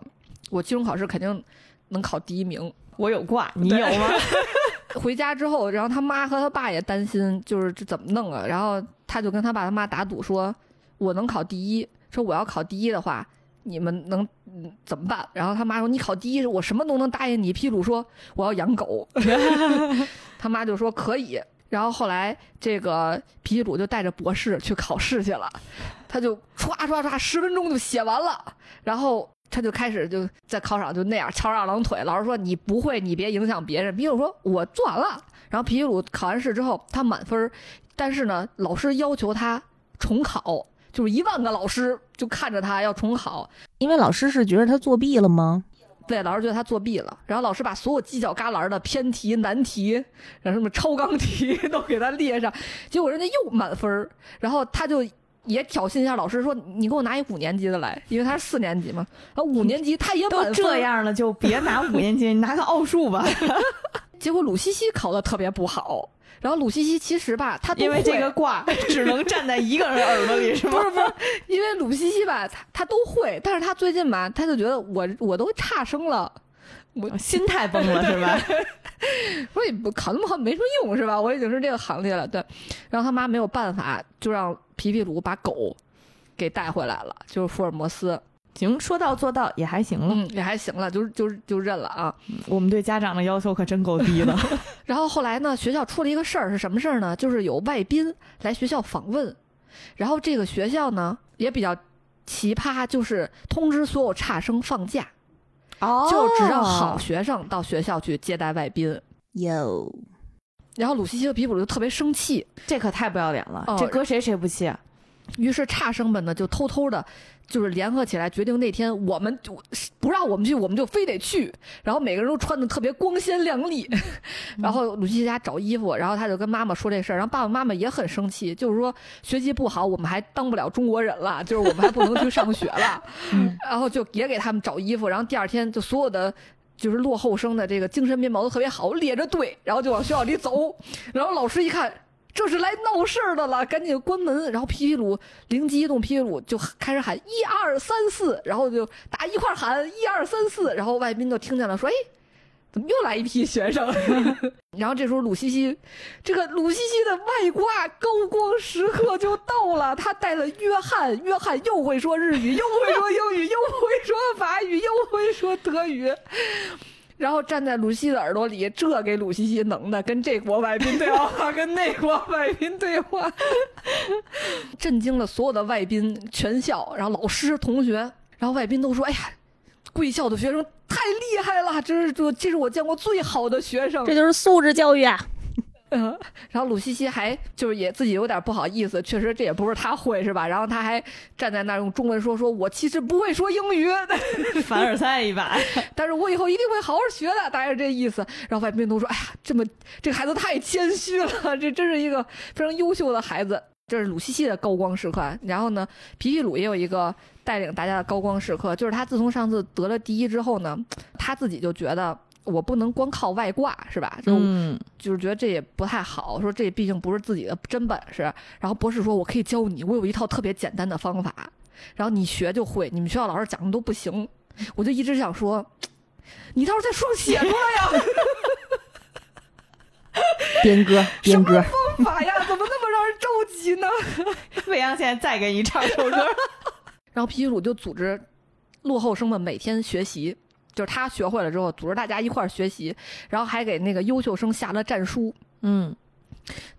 我期中考试肯定能考第一名。”我有挂，你有吗？回家之后，然后他妈和他爸也担心，就是这怎么弄啊？然后他就跟他爸他妈打赌说：“我能考第一，说我要考第一的话，你们能怎么办？”然后他妈说：“你考第一，我什么都能答应你。”譬如说我要养狗，他妈就说可以。然后后来这个皮皮鲁就带着博士去考试去了，他就唰唰唰十分钟就写完了，然后。他就开始就在考场就那样翘着二郎腿，老师说你不会，你别影响别人。皮皮鲁说我做完了。然后皮皮鲁考完试之后，他满分，但是呢，老师要求他重考，就是一万个老师就看着他要重考，因为老师是觉得他作弊了吗？对，老师觉得他作弊了。然后老师把所有犄角旮旯的偏题、难题，然后什么超纲题 都给他列上，结果人家又满分，然后他就。也挑衅一下老师，说你给我拿一五年级的来，因为他是四年级嘛。然后五年级他也都这样了，就别拿五年级，你拿个奥数吧。结果鲁西西考的特别不好。然后鲁西西其实吧，他因为这个卦 只能站在一个人耳朵里，是吗？不是不是，因为鲁西西吧，他他都会，但是他最近吧，他就觉得我我都差生了，我心态崩了，是吧？所以考那么好没什么用，是吧？我已经是这个行列了，对。然后他妈没有办法，就让。皮皮鲁把狗给带回来了，就是福尔摩斯。行，说到做到也还行了，也还行了，就就就认了啊。我们对家长的要求可真够低的。然后后来呢，学校出了一个事儿，是什么事儿呢？就是有外宾来学校访问，然后这个学校呢也比较奇葩，就是通知所有差生放假，哦，就只让好学生到学校去接待外宾。有。然后鲁西西和皮普鲁就特别生气，这可太不要脸了，这搁谁谁不气？于是差生们呢就偷偷的，就是联合起来决定那天我们就不让我们去，我们就非得去。然后每个人都穿的特别光鲜亮丽，然后鲁西西家找衣服，然后他就跟妈妈说这事儿，然后爸爸妈妈也很生气，就是说学习不好，我们还当不了中国人了，就是我们还不能去上学了。然后就也给他们找衣服，然后第二天就所有的。就是落后生的这个精神面貌都特别好，列着队，然后就往学校里走。然后老师一看，这是来闹事儿的了，赶紧关门。然后皮皮鲁灵机一动，皮皮鲁就开始喊一二三四，然后就大家一块喊一二三四，然后外宾就听见了，说：“哎，怎么又来一批学生？”然后这时候鲁西西，这个鲁西西的外挂高光时刻就到了，他带了约翰，约翰又会说日语，又会说英语，又会说法语，又会说德语。然后站在鲁西的耳朵里，这给鲁西西能的，跟这国外宾对话，跟那国外宾对话，震惊了所有的外宾、全校，然后老师、同学，然后外宾都说：“哎呀，贵校的学生太厉害了，这是这这是我见过最好的学生，这就是素质教育啊。”嗯，然后鲁西西还就是也自己有点不好意思，确实这也不是他会是吧？然后他还站在那儿用中文说：“说我其实不会说英语，凡尔赛一把，但是我以后一定会好好学的，大概是这意思。”然后外宾都说：“哎呀，这么这个孩子太谦虚了，这真是一个非常优秀的孩子。”这是鲁西西的高光时刻。然后呢，皮皮鲁也有一个带领大家的高光时刻，就是他自从上次得了第一之后呢，他自己就觉得。我不能光靠外挂，是吧？就就是觉得这也不太好。说这毕竟不是自己的真本事。然后博士说：“我可以教你，我有一套特别简单的方法，然后你学就会。你们学校老师讲的都不行。”我就一直想说：“ 你倒是在书上写出来呀！” 编歌，编歌方法呀？怎么那么让人着急呢？未央现在再给你唱首歌。然后皮皮鲁就组织落后生们每天学习。就是他学会了之后，组织大家一块儿学习，然后还给那个优秀生下了战书。嗯，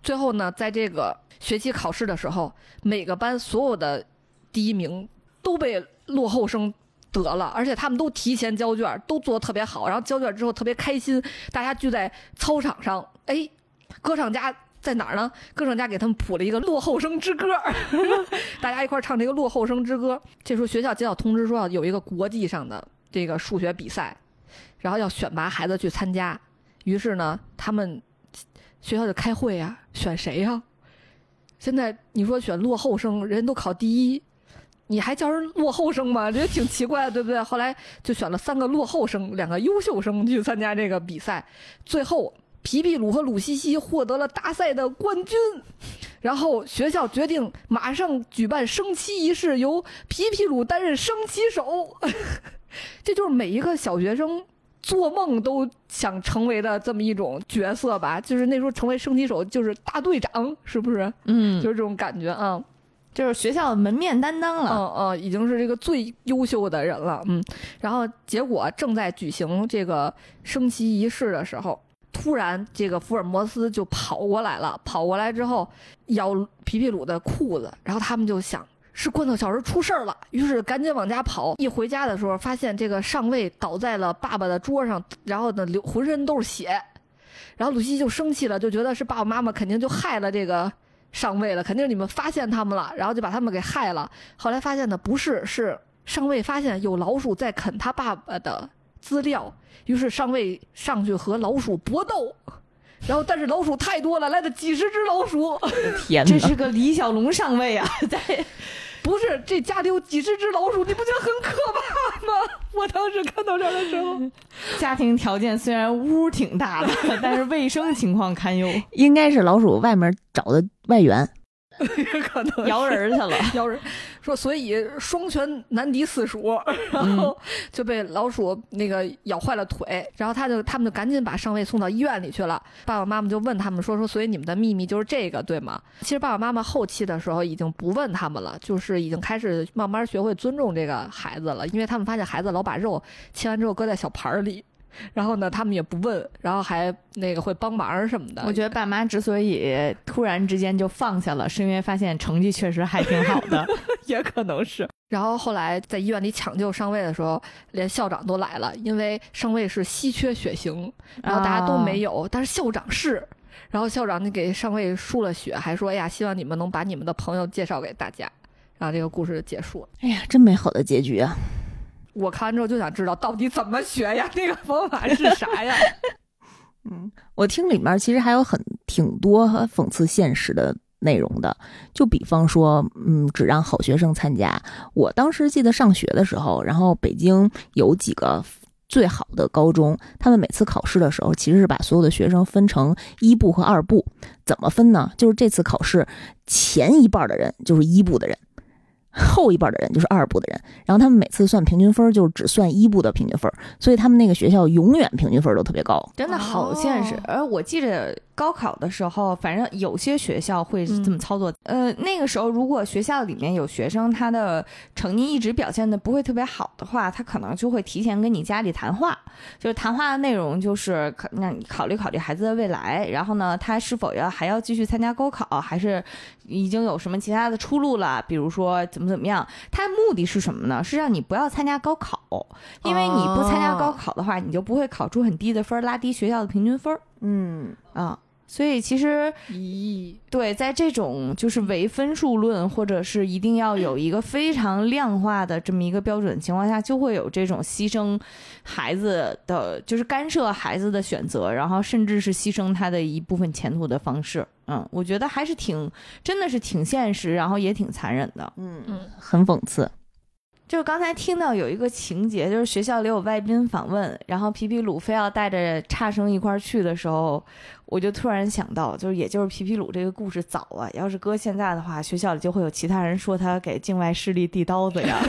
最后呢，在这个学期考试的时候，每个班所有的第一名都被落后生得了，而且他们都提前交卷，都做的特别好。然后交卷之后特别开心，大家聚在操场上，哎，歌唱家在哪儿呢？歌唱家给他们谱了一个落后生之歌，大家一块儿唱这个落后生之歌。这时候学校接到通知说要有一个国际上的。这个数学比赛，然后要选拔孩子去参加，于是呢，他们学校就开会呀，选谁呀？现在你说选落后生，人都考第一，你还叫人落后生吗？这也挺奇怪的，对不对？后来就选了三个落后生，两个优秀生去参加这个比赛，最后皮皮鲁和鲁西西获得了大赛的冠军。然后学校决定马上举办升旗仪式，由皮皮鲁担任升旗手。这就是每一个小学生做梦都想成为的这么一种角色吧？就是那时候成为升旗手就是大队长，是不是？嗯，就是这种感觉啊，就是学校的门面担当了。嗯嗯，已经是这个最优秀的人了。嗯，然后结果正在举行这个升旗仪式的时候，突然这个福尔摩斯就跑过来了。跑过来之后咬皮皮鲁的裤子，然后他们就想。是罐头小人出事儿了，于是赶紧往家跑。一回家的时候，发现这个上尉倒在了爸爸的桌上，然后呢，流浑身都是血。然后鲁西就生气了，就觉得是爸爸妈妈肯定就害了这个上尉了，肯定是你们发现他们了，然后就把他们给害了。后来发现呢，不是，是上尉发现有老鼠在啃他爸爸的资料，于是上尉上去和老鼠搏斗。然后，但是老鼠太多了，来了几十只老鼠。天哪，这是个李小龙上尉啊！在。不是，这家里有几十只老鼠，你不觉得很可怕吗？我当时看到这儿的时候，家庭条件虽然屋挺大的，但是卫生情况堪忧。应该是老鼠外面找的外援。也 可能摇人去了，摇人说，所以双拳难敌四鼠，然后就被老鼠那个咬坏了腿，然后他就他们就赶紧把上尉送到医院里去了。爸爸妈妈就问他们说说，所以你们的秘密就是这个对吗？其实爸爸妈妈后期的时候已经不问他们了，就是已经开始慢慢学会尊重这个孩子了，因为他们发现孩子老把肉切完之后搁在小盘里。然后呢，他们也不问，然后还那个会帮忙什么的。我觉得爸妈之所以突然之间就放下了，是因为发现成绩确实还挺好的，也可能是。然后后来在医院里抢救上尉的时候，连校长都来了，因为上尉是稀缺血型，然后大家都没有，但是校长是。然后校长就给上尉输了血，还说：“哎呀，希望你们能把你们的朋友介绍给大家。”然后这个故事就结束了。哎呀，真美好的结局啊！我看完之后就想知道到底怎么学呀？那个方法是啥呀？嗯，我听里面其实还有很挺多讽刺现实的内容的，就比方说，嗯，只让好学生参加。我当时记得上学的时候，然后北京有几个最好的高中，他们每次考试的时候，其实是把所有的学生分成一部和二部。怎么分呢？就是这次考试前一半的人就是一部的人。后一半的人就是二部的人，然后他们每次算平均分就只算一部的平均分，所以他们那个学校永远平均分都特别高，真的好现实。而我记着。高考的时候，反正有些学校会这么操作。呃，那个时候如果学校里面有学生，他的成绩一直表现的不会特别好的话，他可能就会提前跟你家里谈话。就是谈话的内容就是可让你考虑考虑孩子的未来，然后呢，他是否要还要继续参加高考，还是已经有什么其他的出路了？比如说怎么怎么样？他目的是什么呢？是让你不要参加高考，因为你不参加高考的话，你就不会考出很低的分，拉低学校的平均分。嗯啊。所以其实，咦，对，在这种就是唯分数论，或者是一定要有一个非常量化的这么一个标准情况下，就会有这种牺牲孩子的，就是干涉孩子的选择，然后甚至是牺牲他的一部分前途的方式。嗯，我觉得还是挺，真的是挺现实，然后也挺残忍的。嗯嗯，很讽刺。就是刚才听到有一个情节，就是学校里有外宾访问，然后皮皮鲁非要带着差生一块儿去的时候，我就突然想到，就是也就是皮皮鲁这个故事早了，要是搁现在的话，学校里就会有其他人说他给境外势力递刀子呀。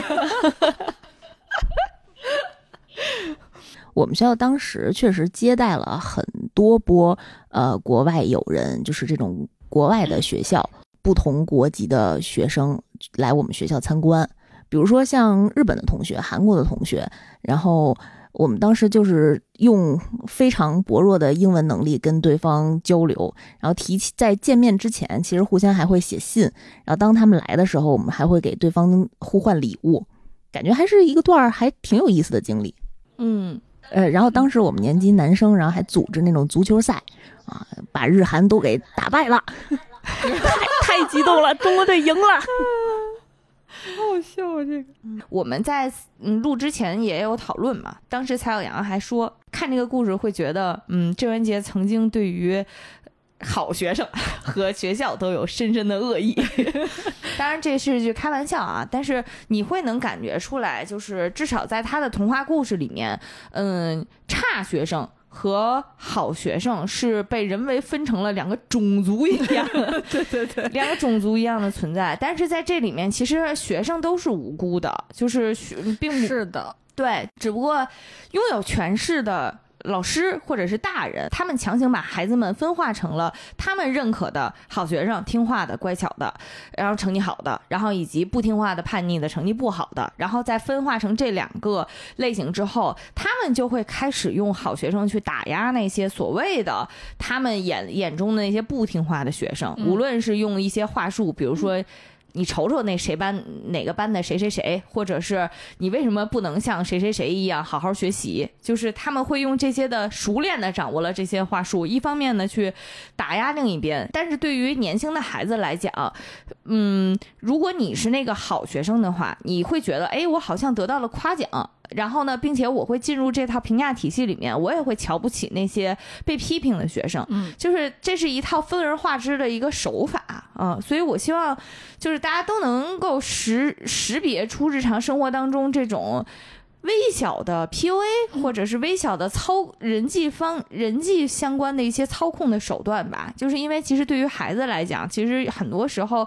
我们学校当时确实接待了很多波呃国外友人，就是这种国外的学校，不同国籍的学生来我们学校参观。比如说像日本的同学、韩国的同学，然后我们当时就是用非常薄弱的英文能力跟对方交流，然后提起在见面之前，其实互相还会写信，然后当他们来的时候，我们还会给对方互换礼物，感觉还是一个段儿还挺有意思的经历。嗯，呃，然后当时我们年级男生，然后还组织那种足球赛，啊，把日韩都给打败了，太 太激动了，中国队赢了。好笑啊！这个，我们在嗯录之前也有讨论嘛。当时蔡小阳还说，看这个故事会觉得，嗯，郑渊洁曾经对于好学生和学校都有深深的恶意。当然这是句开玩笑啊，但是你会能感觉出来，就是至少在他的童话故事里面，嗯，差学生。和好学生是被人为分成了两个种族一样，对对对，两个种族一样的存在。但是在这里面，其实学生都是无辜的，就是学并不是的，对，只不过拥有权势的。老师或者是大人，他们强行把孩子们分化成了他们认可的好学生、听话的、乖巧的，然后成绩好的，然后以及不听话的、叛逆的、成绩不好的，然后再分化成这两个类型之后，他们就会开始用好学生去打压那些所谓的他们眼眼中的那些不听话的学生，无论是用一些话术，比如说。你瞅瞅那谁班哪个班的谁谁谁，或者是你为什么不能像谁谁谁一样好好学习？就是他们会用这些的熟练的掌握了这些话术，一方面呢去打压另一边。但是对于年轻的孩子来讲，嗯，如果你是那个好学生的话，你会觉得，哎，我好像得到了夸奖。然后呢，并且我会进入这套评价体系里面，我也会瞧不起那些被批评的学生。嗯，就是这是一套分而化之的一个手法啊，所以我希望就是大家都能够识识别出日常生活当中这种。微小的 PUA 或者是微小的操人际方人际相关的一些操控的手段吧，就是因为其实对于孩子来讲，其实很多时候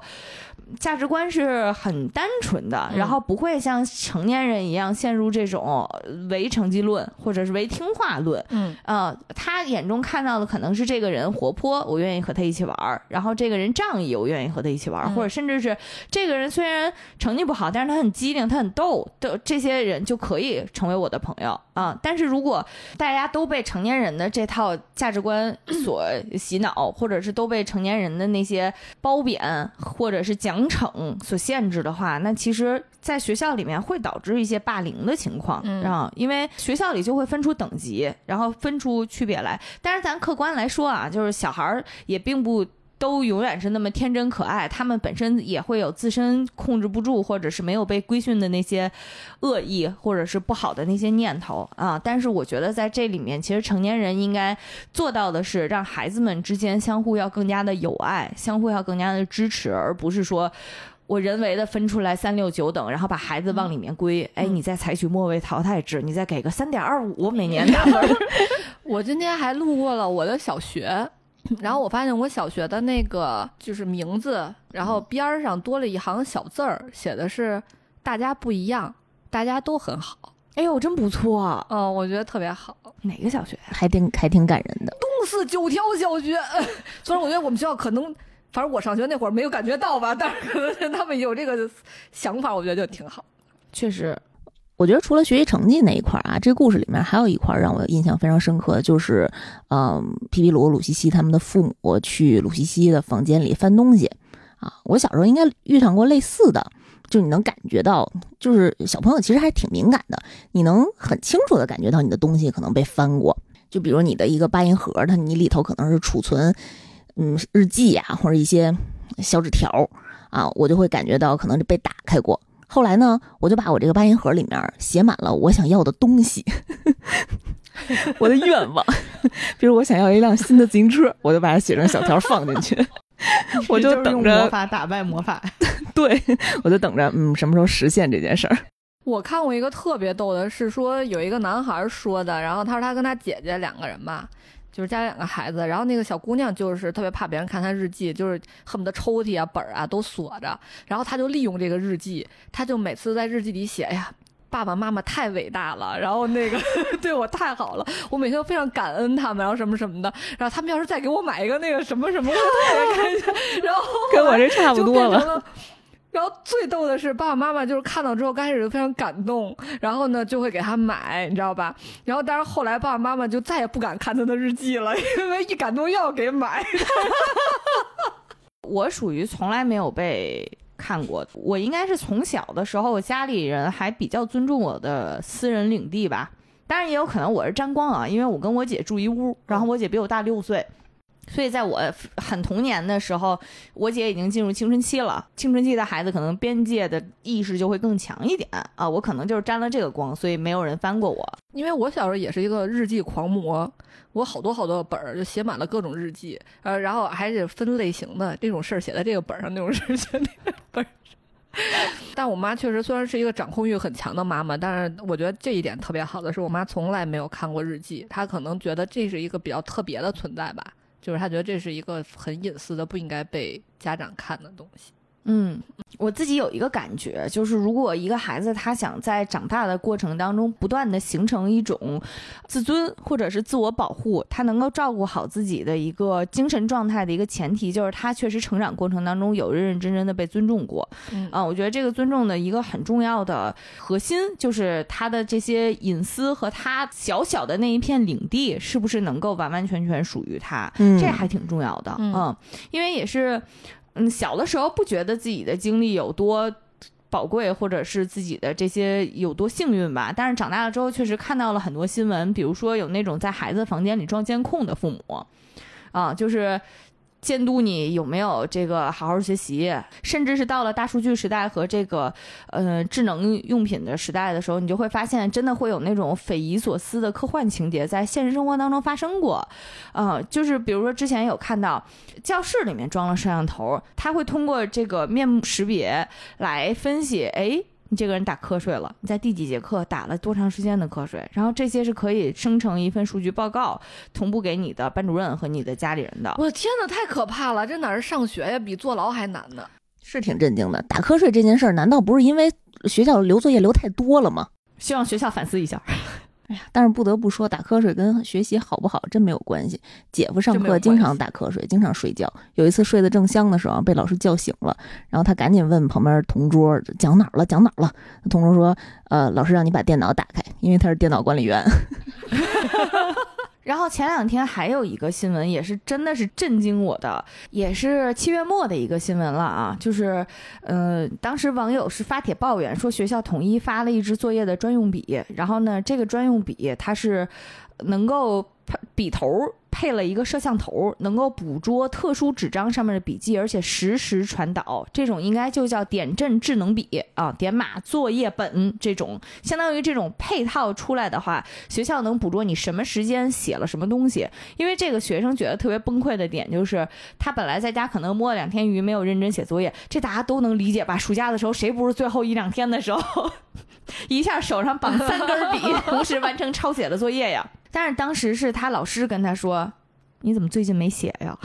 价值观是很单纯的，然后不会像成年人一样陷入这种唯成绩论或者是唯听话论。嗯，呃，他眼中看到的可能是这个人活泼，我愿意和他一起玩儿；然后这个人仗义，我愿意和他一起玩儿；或者甚至是这个人虽然成绩不好，但是他很机灵，他很逗都这些人就可以。成为我的朋友啊！但是如果大家都被成年人的这套价值观所洗脑，或者是都被成年人的那些褒贬或者是奖惩所限制的话，那其实，在学校里面会导致一些霸凌的情况啊！因为学校里就会分出等级，然后分出区别来。但是咱客观来说啊，就是小孩儿也并不。都永远是那么天真可爱，他们本身也会有自身控制不住，或者是没有被规训的那些恶意，或者是不好的那些念头啊。但是我觉得在这里面，其实成年人应该做到的是，让孩子们之间相互要更加的友爱，相互要更加的支持，而不是说我人为的分出来三六九等，然后把孩子往里面归，哎，你再采取末位淘汰制，你再给个三点二五每年打分。我今天还路过了我的小学，然后我发现我小学的那个就是名字，然后边儿上多了一行小字儿，写的是“大家不一样，大家都很好”。哎呦，真不错，嗯，我觉得特别好。哪个小学还挺还挺感人的。东四九条小学，虽然我觉得我们学校可能，反正我上学那会儿没有感觉到吧，但是可能他们有这个想法，我觉得就挺好。确实，我觉得除了学习成绩那一块儿啊，这个故事里面还有一块让我印象非常深刻，就是嗯，皮皮鲁、鲁西西他们的父母去鲁西西的房间里翻东西啊。我小时候应该遇上过类似的。就你能感觉到，就是小朋友其实还挺敏感的，你能很清楚的感觉到你的东西可能被翻过。就比如你的一个八音盒，它你里头可能是储存，嗯，日记呀，或者一些小纸条啊，我就会感觉到可能是被打开过。后来呢，我就把我这个八音盒里面写满了我想要的东西，我的愿望，比如我想要一辆新的自行车，我就把它写成小条放进去。我就等着魔法打败魔法，对我就等着，嗯，什么时候实现这件事儿？我看过一个特别逗的，是说有一个男孩说的，然后他说他跟他姐姐两个人吧，就是家两个孩子，然后那个小姑娘就是特别怕别人看她日记，就是恨不得抽屉啊本儿啊都锁着，然后她就利用这个日记，她就每次在日记里写，哎呀。爸爸妈妈太伟大了，然后那个 对我太好了，我每天都非常感恩他们，然后什么什么的，然后他们要是再给我买一个那个什么什么，我特别开心。然后跟我这差不多了。然后最逗的是，爸爸妈妈就是看到之后，刚开始就非常感动，然后呢就会给他买，你知道吧？然后但是后来爸爸妈妈就再也不敢看他的日记了，因为一感动又要给买。我属于从来没有被。看过，我应该是从小的时候，家里人还比较尊重我的私人领地吧。当然也有可能我是沾光啊，因为我跟我姐住一屋，然后我姐比我大六岁，所以在我很童年的时候，我姐已经进入青春期了。青春期的孩子可能边界的意识就会更强一点啊，我可能就是沾了这个光，所以没有人翻过我。因为我小时候也是一个日记狂魔。我好多好多本儿，就写满了各种日记，呃，然后还得分类型的，这种事儿写在这个本儿上，那种事儿写那个本儿上。但我妈确实虽然是一个掌控欲很强的妈妈，但是我觉得这一点特别好的是我妈从来没有看过日记，她可能觉得这是一个比较特别的存在吧，就是他觉得这是一个很隐私的，不应该被家长看的东西。嗯，我自己有一个感觉，就是如果一个孩子他想在长大的过程当中不断的形成一种自尊或者是自我保护，他能够照顾好自己的一个精神状态的一个前提，就是他确实成长过程当中有认认真真的被尊重过。啊，我觉得这个尊重的一个很重要的核心，就是他的这些隐私和他小小的那一片领地是不是能够完完全全属于他，这还挺重要的。嗯，因为也是。嗯，小的时候不觉得自己的经历有多宝贵，或者是自己的这些有多幸运吧。但是长大了之后，确实看到了很多新闻，比如说有那种在孩子房间里装监控的父母，啊，就是。监督你有没有这个好好学习，甚至是到了大数据时代和这个呃智能用品的时代的时候，你就会发现真的会有那种匪夷所思的科幻情节在现实生活当中发生过，呃，就是比如说之前有看到教室里面装了摄像头，它会通过这个面部识别来分析，哎。你这个人打瞌睡了，你在第几节课打了多长时间的瞌睡？然后这些是可以生成一份数据报告，同步给你的班主任和你的家里人的。我的天哪，太可怕了！这哪是上学呀？比坐牢还难呢。是挺震惊的。打瞌睡这件事儿，难道不是因为学校留作业留太多了吗？希望学校反思一下。哎呀，但是不得不说，打瞌睡跟学习好不好真没有关系。姐夫上课经常打瞌睡，经常睡觉。有一次睡得正香的时候，被老师叫醒了，然后他赶紧问旁边同桌讲哪儿了，讲哪儿了。同桌说：“呃，老师让你把电脑打开，因为他是电脑管理员。”然后前两天还有一个新闻，也是真的是震惊我的，也是七月末的一个新闻了啊，就是，嗯，当时网友是发帖抱怨说学校统一发了一支作业的专用笔，然后呢，这个专用笔它是能够笔头。配了一个摄像头，能够捕捉特殊纸张上面的笔记，而且实时传导。这种应该就叫点阵智能笔啊，点码作业本这种，相当于这种配套出来的话，学校能捕捉你什么时间写了什么东西。因为这个学生觉得特别崩溃的点就是，他本来在家可能摸了两天鱼，没有认真写作业，这大家都能理解吧？暑假的时候，谁不是最后一两天的时候，一下手上绑三根笔，同时完成抄写的作业呀？但是当时是他老师跟他说：“你怎么最近没写呀？”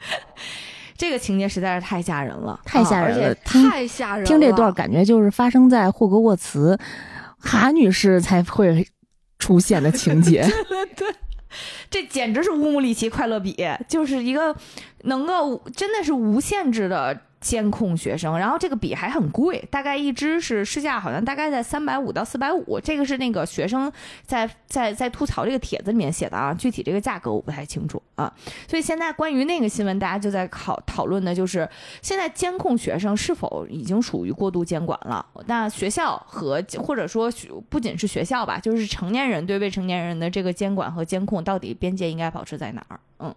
这个情节实在是太吓人了，太吓人了，太吓人了！听这段感觉就是发生在霍格沃茨，哈女士才会出现的情节。对，这简直是乌姆里奇快乐笔，就是一个能够真的是无限制的。监控学生，然后这个笔还很贵，大概一支是市价好像大概在三百五到四百五。这个是那个学生在在在吐槽这个帖子里面写的啊，具体这个价格我不太清楚啊。所以现在关于那个新闻，大家就在考讨论的就是现在监控学生是否已经属于过度监管了？那学校和或者说不仅是学校吧，就是成年人对未成年人的这个监管和监控到底边界应该保持在哪儿？嗯。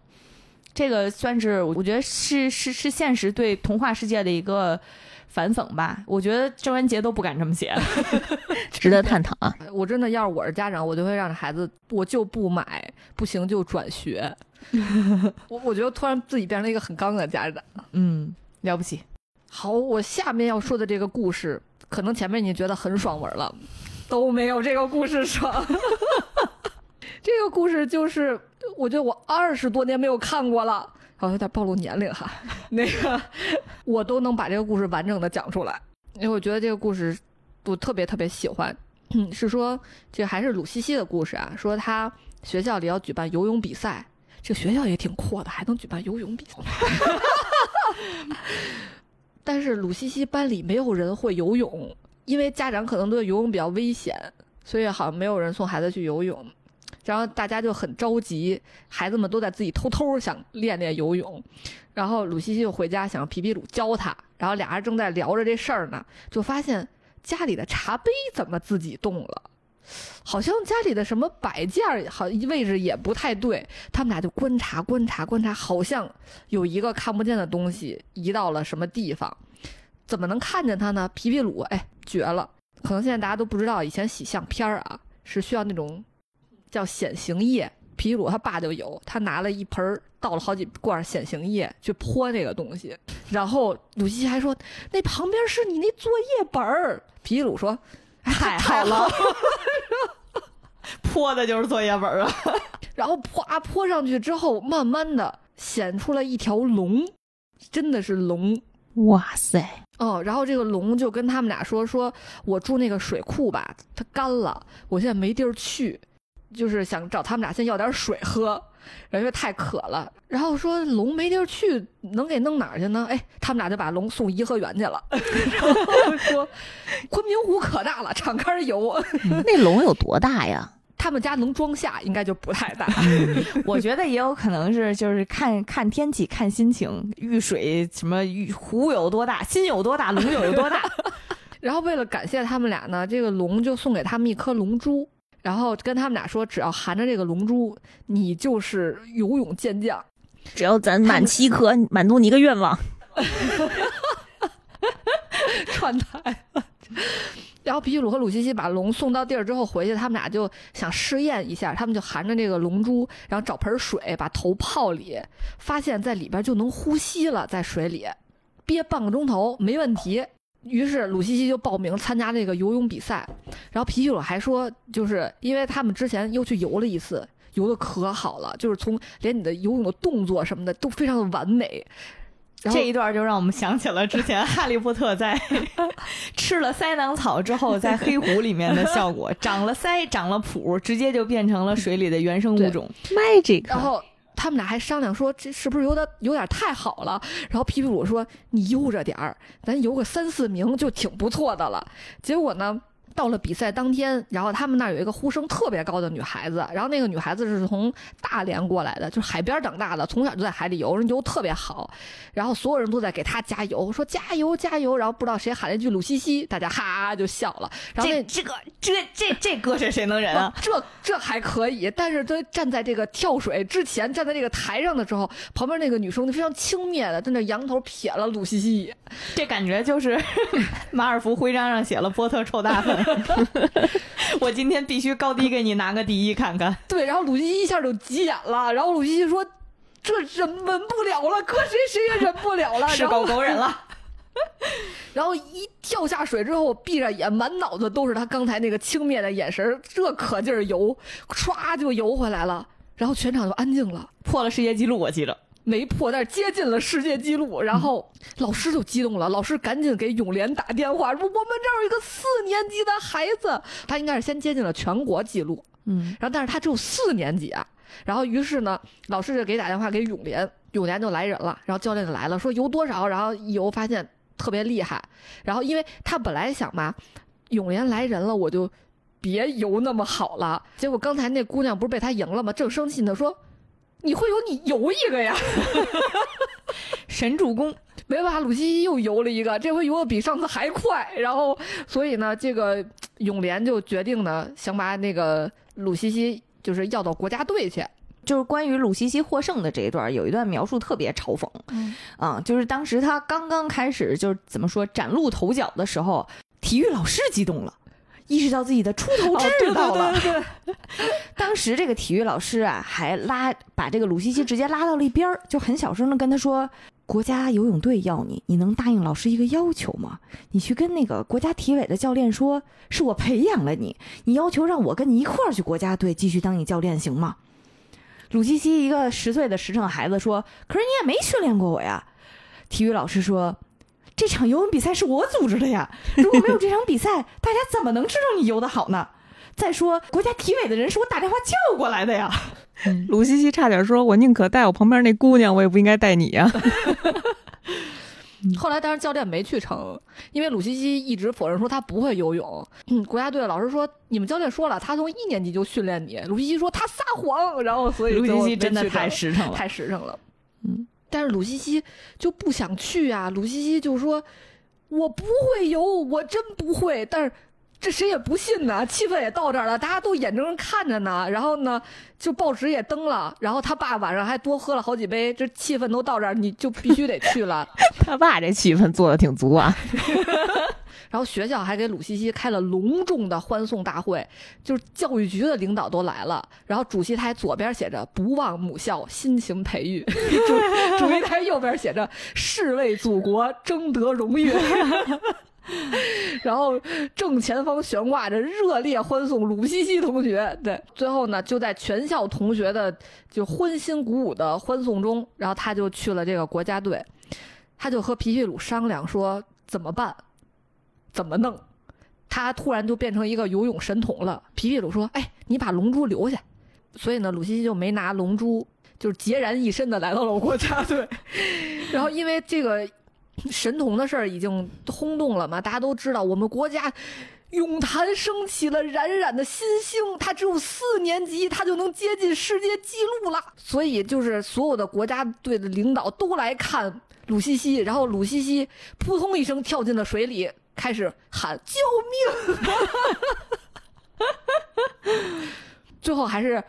这个算是我觉得是是是现实对童话世界的一个反讽吧。我觉得郑渊洁都不敢这么写，值得探讨啊！我真的要是我是家长，我就会让孩子，我就不买，不行就转学。我我觉得突然自己变成了一个很刚的家长，嗯，了不起。好，我下面要说的这个故事，可能前面你觉得很爽文了，都没有这个故事爽。这个故事就是。我觉得我二十多年没有看过了，好像有点暴露年龄哈。那个，我都能把这个故事完整的讲出来，因为我觉得这个故事我特别特别喜欢。是说这还是鲁西西的故事啊？说他学校里要举办游泳比赛，这个学校也挺阔的，还能举办游泳比赛。但是鲁西西班里没有人会游泳，因为家长可能对游泳比较危险，所以好像没有人送孩子去游泳。然后大家就很着急，孩子们都在自己偷偷想练练游泳。然后鲁西西就回家想皮皮鲁教他。然后俩人正在聊着这事儿呢，就发现家里的茶杯怎么自己动了，好像家里的什么摆件儿好位置也不太对。他们俩就观察观察观察，好像有一个看不见的东西移到了什么地方。怎么能看见它呢？皮皮鲁，哎，绝了！可能现在大家都不知道，以前洗相片儿啊是需要那种。叫显形液，皮皮鲁他爸就有，他拿了一盆倒了好几罐显形液去泼那个东西，然后鲁西西还说那旁边是你那作业本儿。皮皮鲁说太好了，泼的就是作业本 啊。然后啪泼上去之后，慢慢的显出了一条龙，真的是龙，哇塞！哦，然后这个龙就跟他们俩说说，我住那个水库吧，它干了，我现在没地儿去。就是想找他们俩先要点水喝，因为太渴了。然后说龙没地儿去，能给弄哪儿去呢？哎，他们俩就把龙送颐和园去了。然后说昆明湖可大了，敞开游。那龙有多大呀？他们家能装下，应该就不太大。我觉得也有可能是，就是看看天气，看心情。遇水什么遇湖有多大，心有多大，龙有多大。然后为了感谢他们俩呢，这个龙就送给他们一颗龙珠。然后跟他们俩说，只要含着这个龙珠，你就是游泳健将。只要咱满七颗，满足你一个愿望。串台了。然后皮皮鲁和鲁西西把龙送到地儿之后回去，他们俩就想试验一下，他们就含着这个龙珠，然后找盆水把头泡里，发现在里边就能呼吸了，在水里憋半个钟头没问题。于是鲁西西就报名参加这个游泳比赛，然后皮皮鲁还说，就是因为他们之前又去游了一次，游的可好了，就是从连你的游泳的动作什么的都非常的完美。这一段就让我们想起了之前哈利波特在 吃了塞囊草之后在黑湖里面的效果，长了腮，长了蹼，直接就变成了水里的原生物种 magic。然后。他们俩还商量说，这是不是有点有点太好了？然后皮皮鲁说：“你悠着点儿，咱游个三四名就挺不错的了。”结果呢，到了比赛当天，然后他们那儿有一个呼声特别高的女孩子，然后那个女孩子是从大连过来的，就是海边长大的，从小就在海里游，人游特别好，然后所有人都在给她加油，说加油加油，然后不知道谁喊了一句鲁西西，大家哈就笑了。然后那这个这这这搁谁谁能忍啊？这这还可以，但是他站在这个跳水之前，站在这个台上的时候，旁边那个女生就非常轻蔑的在那仰头瞥了鲁西西一眼，这感觉就是 马尔福徽章上写了波特臭大粪。我今天必须高低给你拿个第一看看。对，然后鲁西西一下就急眼了，然后鲁西西说：“这忍忍不了了，搁谁谁也忍不了了，是狗狗忍了。”然后一跳下水之后，闭着眼，满脑子都是他刚才那个轻蔑的眼神，这可劲儿游，唰就游回来了，然后全场就安静了，破了世界纪录，我记着。没破，但是接近了世界纪录。然后老师就激动了，老师赶紧给永联打电话说：“我们这儿有一个四年级的孩子，他应该是先接近了全国纪录，嗯，然后但是他只有四年级啊。然后于是呢，老师就给打电话给永联，永联就来人了，然后教练就来了，说游多少？然后一游发现特别厉害。然后因为他本来想嘛，永联来人了，我就别游那么好了。结果刚才那姑娘不是被他赢了吗？正生气呢，说。你会游，你游一个呀！神助攻，没办法，鲁西西又游了一个，这回游的比上次还快。然后，所以呢，这个永联就决定呢，想把那个鲁西西就是要到国家队去。就是关于鲁西西获胜的这一段，有一段描述特别嘲讽。嗯，啊，就是当时他刚刚开始，就是怎么说崭露头角的时候，体育老师激动了。意识到自己的出头之到了，当时这个体育老师啊，还拉把这个鲁西西直接拉到了一边儿，就很小声的跟他说：“国家游泳队要你，你能答应老师一个要求吗？你去跟那个国家体委的教练说，是我培养了你，你要求让我跟你一块儿去国家队继续当你教练，行吗？”鲁西西一个十岁的实诚孩子说：“可是你也没训练过我呀。”体育老师说。这场游泳比赛是我组织的呀！如果没有这场比赛，大家怎么能知道你游的好呢？再说，国家体委的人是我打电话叫过来的呀。鲁西西差点说：“我宁可带我旁边那姑娘，我也不应该带你呀。”后来，当然教练没去成，因为鲁西西一直否认说他不会游泳。嗯国家队的老师说：“你们教练说了，他从一年级就训练你。”鲁西西说：“他撒谎。”然后，所以鲁西西真的太实诚了，太实诚了。嗯。但是鲁西西就不想去啊！鲁西西就说：“我不会游，我真不会。”但是这谁也不信呢？气氛也到这儿了，大家都眼睁睁看着呢。然后呢，就报纸也登了。然后他爸晚上还多喝了好几杯，这气氛都到这儿，你就必须得去了。他爸这气氛做的挺足啊。然后学校还给鲁西西开了隆重的欢送大会，就是教育局的领导都来了。然后主席台左边写着“不忘母校，辛勤培育”，主主席台右边写着“誓为祖国，争得荣誉 ”。然后正前方悬挂着热烈欢送鲁西西同学。对，最后呢，就在全校同学的就欢欣鼓舞的欢送中，然后他就去了这个国家队，他就和皮皮鲁商量说怎么办。怎么弄？他突然就变成一个游泳神童了。皮皮鲁说：“哎，你把龙珠留下。”所以呢，鲁西西就没拿龙珠，就是孑然一身的来到了国家队。然后因为这个神童的事儿已经轰动了嘛，大家都知道我们国家泳坛升起了冉冉的新星。他只有四年级，他就能接近世界纪录了。所以就是所有的国家队的领导都来看鲁西西，然后鲁西西扑通一声跳进了水里。开始喊救命，最后还是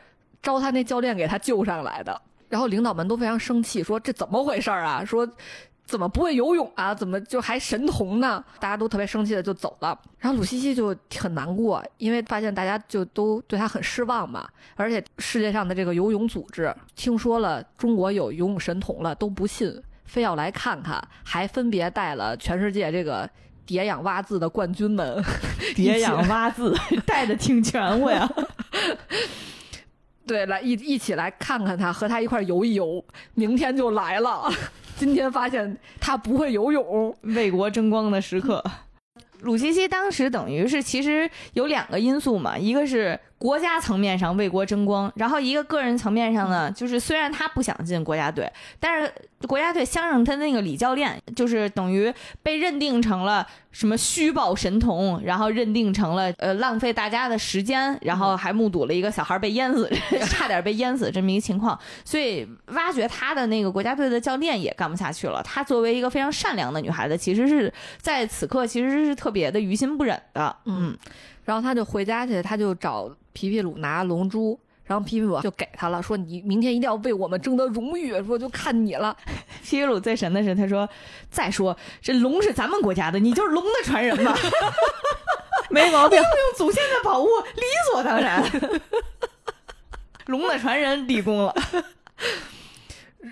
招他那教练给他救上来的。然后领导们都非常生气，说这怎么回事啊？说怎么不会游泳啊？怎么就还神童呢？大家都特别生气的就走了。然后鲁西西就很难过，因为发现大家就都对他很失望嘛。而且世界上的这个游泳组织听说了中国有游泳神童了，都不信，非要来看看，还分别带了全世界这个。蝶仰蛙字的冠军们，蝶仰蛙字 带的挺全乎呀。对，来一一起来看看他，和他一块游一游。明天就来了。今天发现他不会游泳，为国争光的时刻。鲁西西当时等于是其实有两个因素嘛，一个是国家层面上为国争光，然后一个个人层面上呢，就是虽然他不想进国家队，但是国家队相上他那个李教练，就是等于被认定成了什么虚报神童，然后认定成了呃浪费大家的时间，然后还目睹了一个小孩被淹死，差点被淹死这么一个情况，所以挖掘他的那个国家队的教练也干不下去了。他作为一个非常善良的女孩子，其实是在此刻其实是特别的于心不忍的，嗯。然后他就回家去，他就找。皮皮鲁拿龙珠，然后皮皮鲁就给他了，说你明天一定要为我们争得荣誉，说就看你了。皮皮鲁最神的是，他说：“再说这龙是咱们国家的，你就是龙的传人嘛，没毛病，用祖先的宝物，理所当然。龙的传人立功了。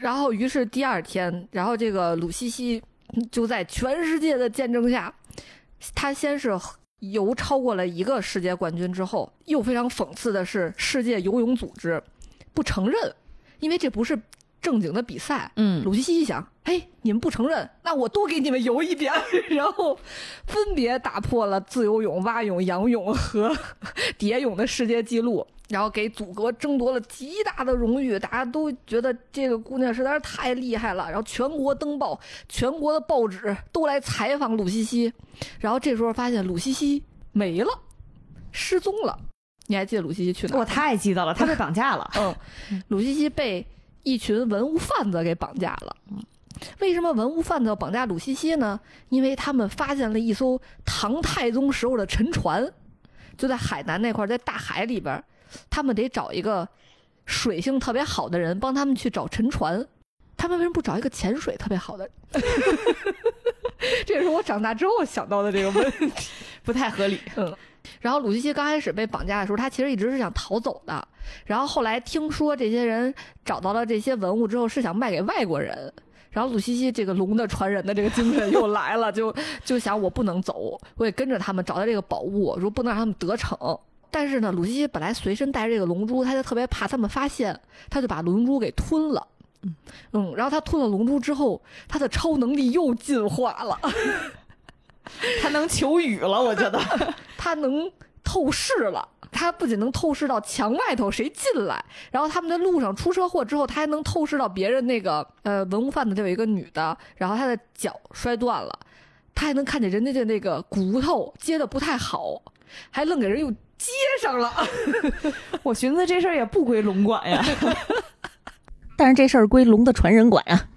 然后，于是第二天，然后这个鲁西西就在全世界的见证下，他先是。游超过了一个世界冠军之后，又非常讽刺的是，世界游泳组织不承认，因为这不是正经的比赛。嗯，鲁西西一想，嘿，你们不承认，那我多给你们游一遍，然后分别打破了自由泳、蛙泳、仰泳和 蝶泳的世界纪录。然后给祖国争夺了极大的荣誉，大家都觉得这个姑娘实在是太厉害了。然后全国登报，全国的报纸都来采访鲁西西。然后这时候发现鲁西西没了，失踪了。你还记得鲁西西去哪？我太记得了，她被绑架了。嗯，鲁西西被一群文物贩子给绑架了。为什么文物贩子要绑架鲁西西呢？因为他们发现了一艘唐太宗时候的沉船，就在海南那块，在大海里边。他们得找一个水性特别好的人帮他们去找沉船，他们为什么不找一个潜水特别好的？这也是我长大之后想到的这个问题，不太合理。嗯，然后鲁西西刚开始被绑架的时候，他其实一直是想逃走的，然后后来听说这些人找到了这些文物之后，是想卖给外国人，然后鲁西西这个龙的传人的这个精神又来了，就就想我不能走，我也跟着他们找到这个宝物，说不能让他们得逞。但是呢，鲁西西本来随身带着这个龙珠，他就特别怕他们发现，他就把龙珠给吞了。嗯嗯，然后他吞了龙珠之后，他的超能力又进化了，他能求雨了，我觉得 他能透视了。他不仅能透视到墙外头谁进来，然后他们在路上出车祸之后，他还能透视到别人那个呃文物贩子就有一个女的，然后她的脚摔断了，他还能看见人家的那个骨头接的不太好，还愣给人又。接上了，我寻思这事儿也不归龙管呀，但是这事儿归龙的传人管啊，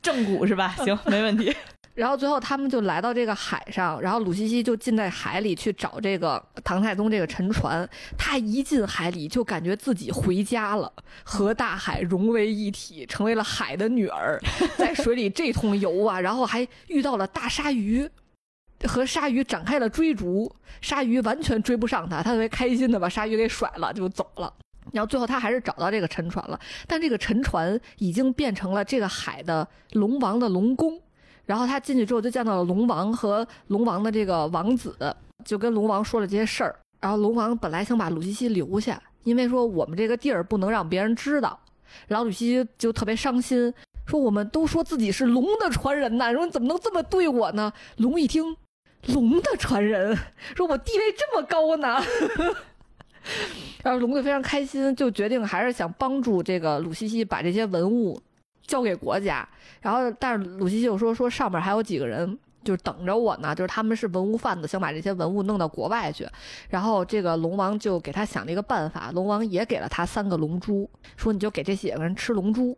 正骨是吧？行，没问题。然后最后他们就来到这个海上，然后鲁西西就进在海里去找这个唐太宗这个沉船。他一进海里就感觉自己回家了，和大海融为一体，成为了海的女儿，在水里这通游啊，然后还遇到了大鲨鱼。和鲨鱼展开了追逐，鲨鱼完全追不上他，他特别开心的把鲨鱼给甩了就走了。然后最后他还是找到这个沉船了，但这个沉船已经变成了这个海的龙王的龙宫。然后他进去之后就见到了龙王和龙王的这个王子，就跟龙王说了这些事儿。然后龙王本来想把鲁西西留下，因为说我们这个地儿不能让别人知道。然后鲁西西就特别伤心，说我们都说自己是龙的传人呐，说你怎么能这么对我呢？龙一听。龙的传人说：“我地位这么高呢。”然后龙就非常开心，就决定还是想帮助这个鲁西西把这些文物交给国家。然后，但是鲁西西又说：“说上面还有几个人，就是等着我呢，就是他们是文物贩子，想把这些文物弄到国外去。”然后，这个龙王就给他想了一个办法，龙王也给了他三个龙珠，说：“你就给这些个人吃龙珠。”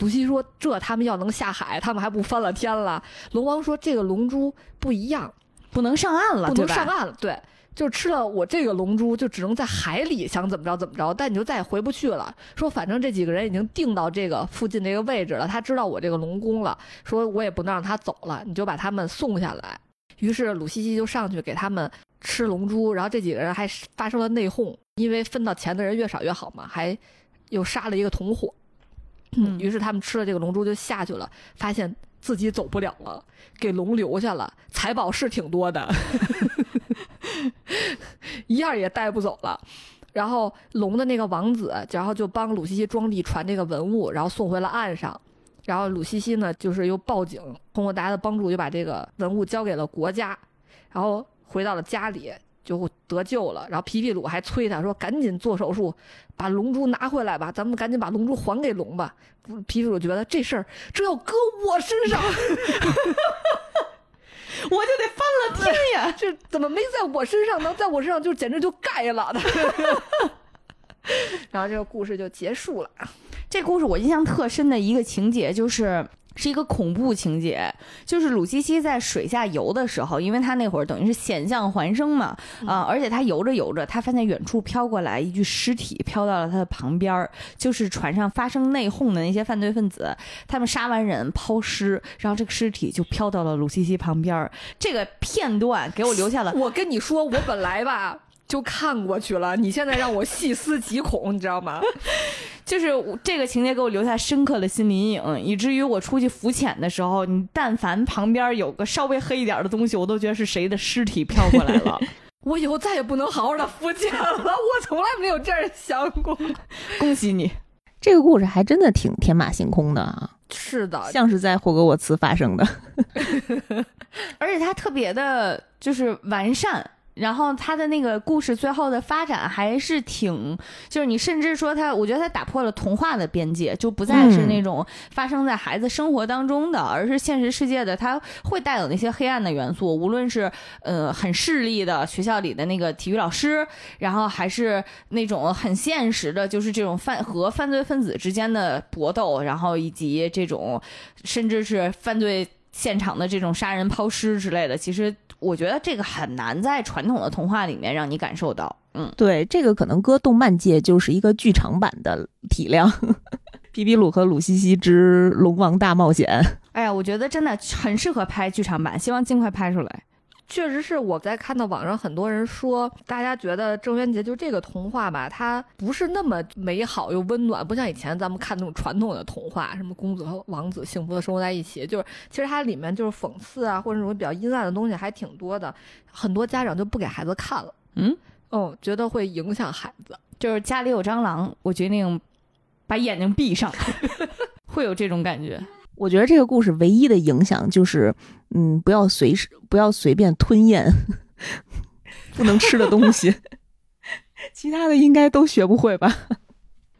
鲁西说：“这他们要能下海，他们还不翻了天了？”龙王说：“这个龙珠不一样。”不能上岸了，不能上岸了。对，就吃了我这个龙珠，就只能在海里想怎么着怎么着，但你就再也回不去了。说反正这几个人已经定到这个附近这个位置了，他知道我这个龙宫了，说我也不能让他走了，你就把他们送下来。于是鲁西西就上去给他们吃龙珠，然后这几个人还发生了内讧，因为分到钱的人越少越好嘛，还又杀了一个同伙。于是他们吃了这个龙珠就下去了，发现。自己走不了了，给龙留下了，财宝是挺多的，一样也带不走了。然后龙的那个王子，然后就帮鲁西西装地传这个文物，然后送回了岸上。然后鲁西西呢，就是又报警，通过大家的帮助，就把这个文物交给了国家。然后回到了家里，就得救了。然后皮皮鲁还催他说：“赶紧做手术，把龙珠拿回来吧，咱们赶紧把龙珠还给龙吧。”皮皮鲁觉得这事儿这要搁我身上，我就得翻了天呀！这怎么没在我身上呢？在我身上就简直就盖了的。然后这个故事就结束了。这故事我印象特深的一个情节就是。是一个恐怖情节，就是鲁西西在水下游的时候，因为他那会儿等于是险象环生嘛，啊，而且他游着游着，他发现远处飘过来一具尸体，飘到了他的旁边儿就是船上发生内讧的那些犯罪分子，他们杀完人抛尸，然后这个尸体就飘到了鲁西西旁边儿这个片段给我留下了。我跟你说，我本来吧。就看过去了，你现在让我细思极恐，你知道吗？就是这个情节给我留下深刻的心理阴影，以至于我出去浮潜的时候，你但凡旁边有个稍微黑一点的东西，我都觉得是谁的尸体飘过来了。我以后再也不能好好的浮潜了，我从来没有这样想过。恭喜你，这个故事还真的挺天马行空的啊！是的，像是在霍格沃茨发生的，而且它特别的就是完善。然后他的那个故事最后的发展还是挺，就是你甚至说他，我觉得他打破了童话的边界，就不再是那种发生在孩子生活当中的，而是现实世界的，他会带有那些黑暗的元素，无论是呃很势利的学校里的那个体育老师，然后还是那种很现实的，就是这种犯和犯罪分子之间的搏斗，然后以及这种甚至是犯罪现场的这种杀人抛尸之类的，其实。我觉得这个很难在传统的童话里面让你感受到。嗯，对，这个可能搁动漫界就是一个剧场版的体量，《皮皮鲁和鲁西西之龙王大冒险》。哎呀，我觉得真的很适合拍剧场版，希望尽快拍出来。确实是我在看到网上很多人说，大家觉得郑渊洁就这个童话吧，它不是那么美好又温暖，不像以前咱们看那种传统的童话，什么公子和王子幸福的生活在一起，就是其实它里面就是讽刺啊，或者那种比较阴暗的东西还挺多的，很多家长就不给孩子看了。嗯，哦，觉得会影响孩子，就是家里有蟑螂，我决定把眼睛闭上，会有这种感觉。我觉得这个故事唯一的影响就是，嗯，不要随时不要随便吞咽不能吃的东西，其他的应该都学不会吧？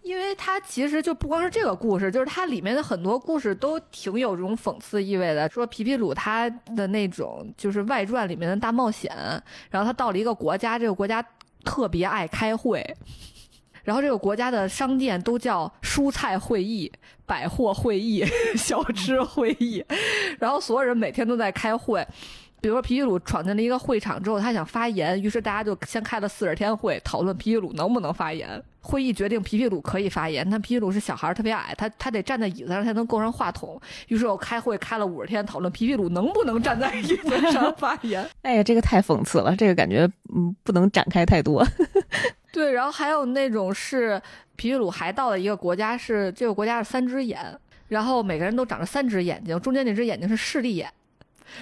因为它其实就不光是这个故事，就是它里面的很多故事都挺有这种讽刺意味的。说皮皮鲁他的那种就是外传里面的大冒险，然后他到了一个国家，这个国家特别爱开会。然后这个国家的商店都叫蔬菜会议、百货会议、小吃会议，然后所有人每天都在开会。比如说皮皮鲁闯进了一个会场之后，他想发言，于是大家就先开了四十天会，讨论皮皮鲁能不能发言。会议决定皮皮鲁可以发言，但皮皮鲁是小孩，特别矮，他他得站在椅子上才能够上话筒。于是我开会开了五十天，讨论皮皮鲁能不能站在椅子上发言。哎呀，这个太讽刺了，这个感觉嗯不能展开太多。对，然后还有那种是皮皮鲁还到了一个国家，是这个国家是三只眼，然后每个人都长着三只眼睛，中间那只眼睛是视力眼，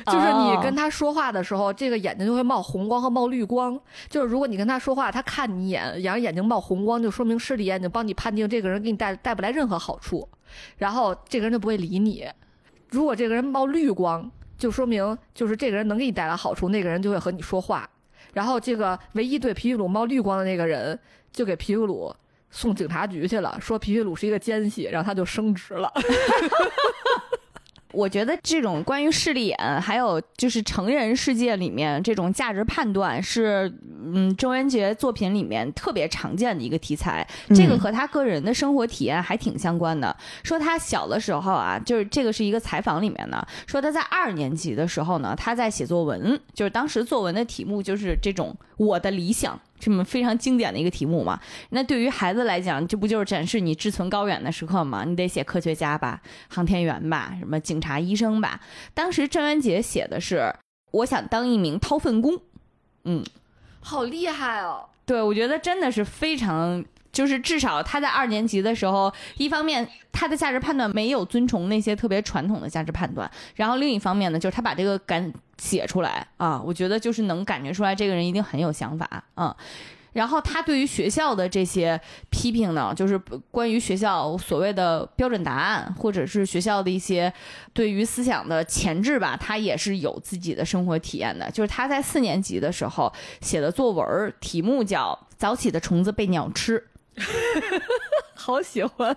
就是你跟他说话的时候，这个眼睛就会冒红光和冒绿光。就是如果你跟他说话，他看你一眼，然后眼睛冒红光，就说明视力眼睛帮你判定这个人给你带带不来任何好处，然后这个人就不会理你。如果这个人冒绿光，就说明就是这个人能给你带来好处，那个人就会和你说话。然后这个唯一对皮皮鲁冒绿光的那个人，就给皮皮鲁送警察局去了，说皮皮鲁是一个奸细，然后他就升职了。我觉得这种关于势利眼，还有就是成人世界里面这种价值判断，是嗯，周元杰作品里面特别常见的一个题材。这个和他个人的生活体验还挺相关的。说他小的时候啊，就是这个是一个采访里面的，说他在二年级的时候呢，他在写作文，就是当时作文的题目就是这种我的理想。这么非常经典的一个题目嘛？那对于孩子来讲，这不就是展示你志存高远的时刻吗？你得写科学家吧，航天员吧，什么警察、医生吧。当时郑渊洁写的是，我想当一名掏粪工。嗯，好厉害哦！对，我觉得真的是非常。就是至少他在二年级的时候，一方面他的价值判断没有遵从那些特别传统的价值判断，然后另一方面呢，就是他把这个敢写出来啊，我觉得就是能感觉出来这个人一定很有想法啊。然后他对于学校的这些批评呢，就是关于学校所谓的标准答案，或者是学校的一些对于思想的前置吧，他也是有自己的生活体验的。就是他在四年级的时候写的作文，题目叫《早起的虫子被鸟吃》，好喜欢，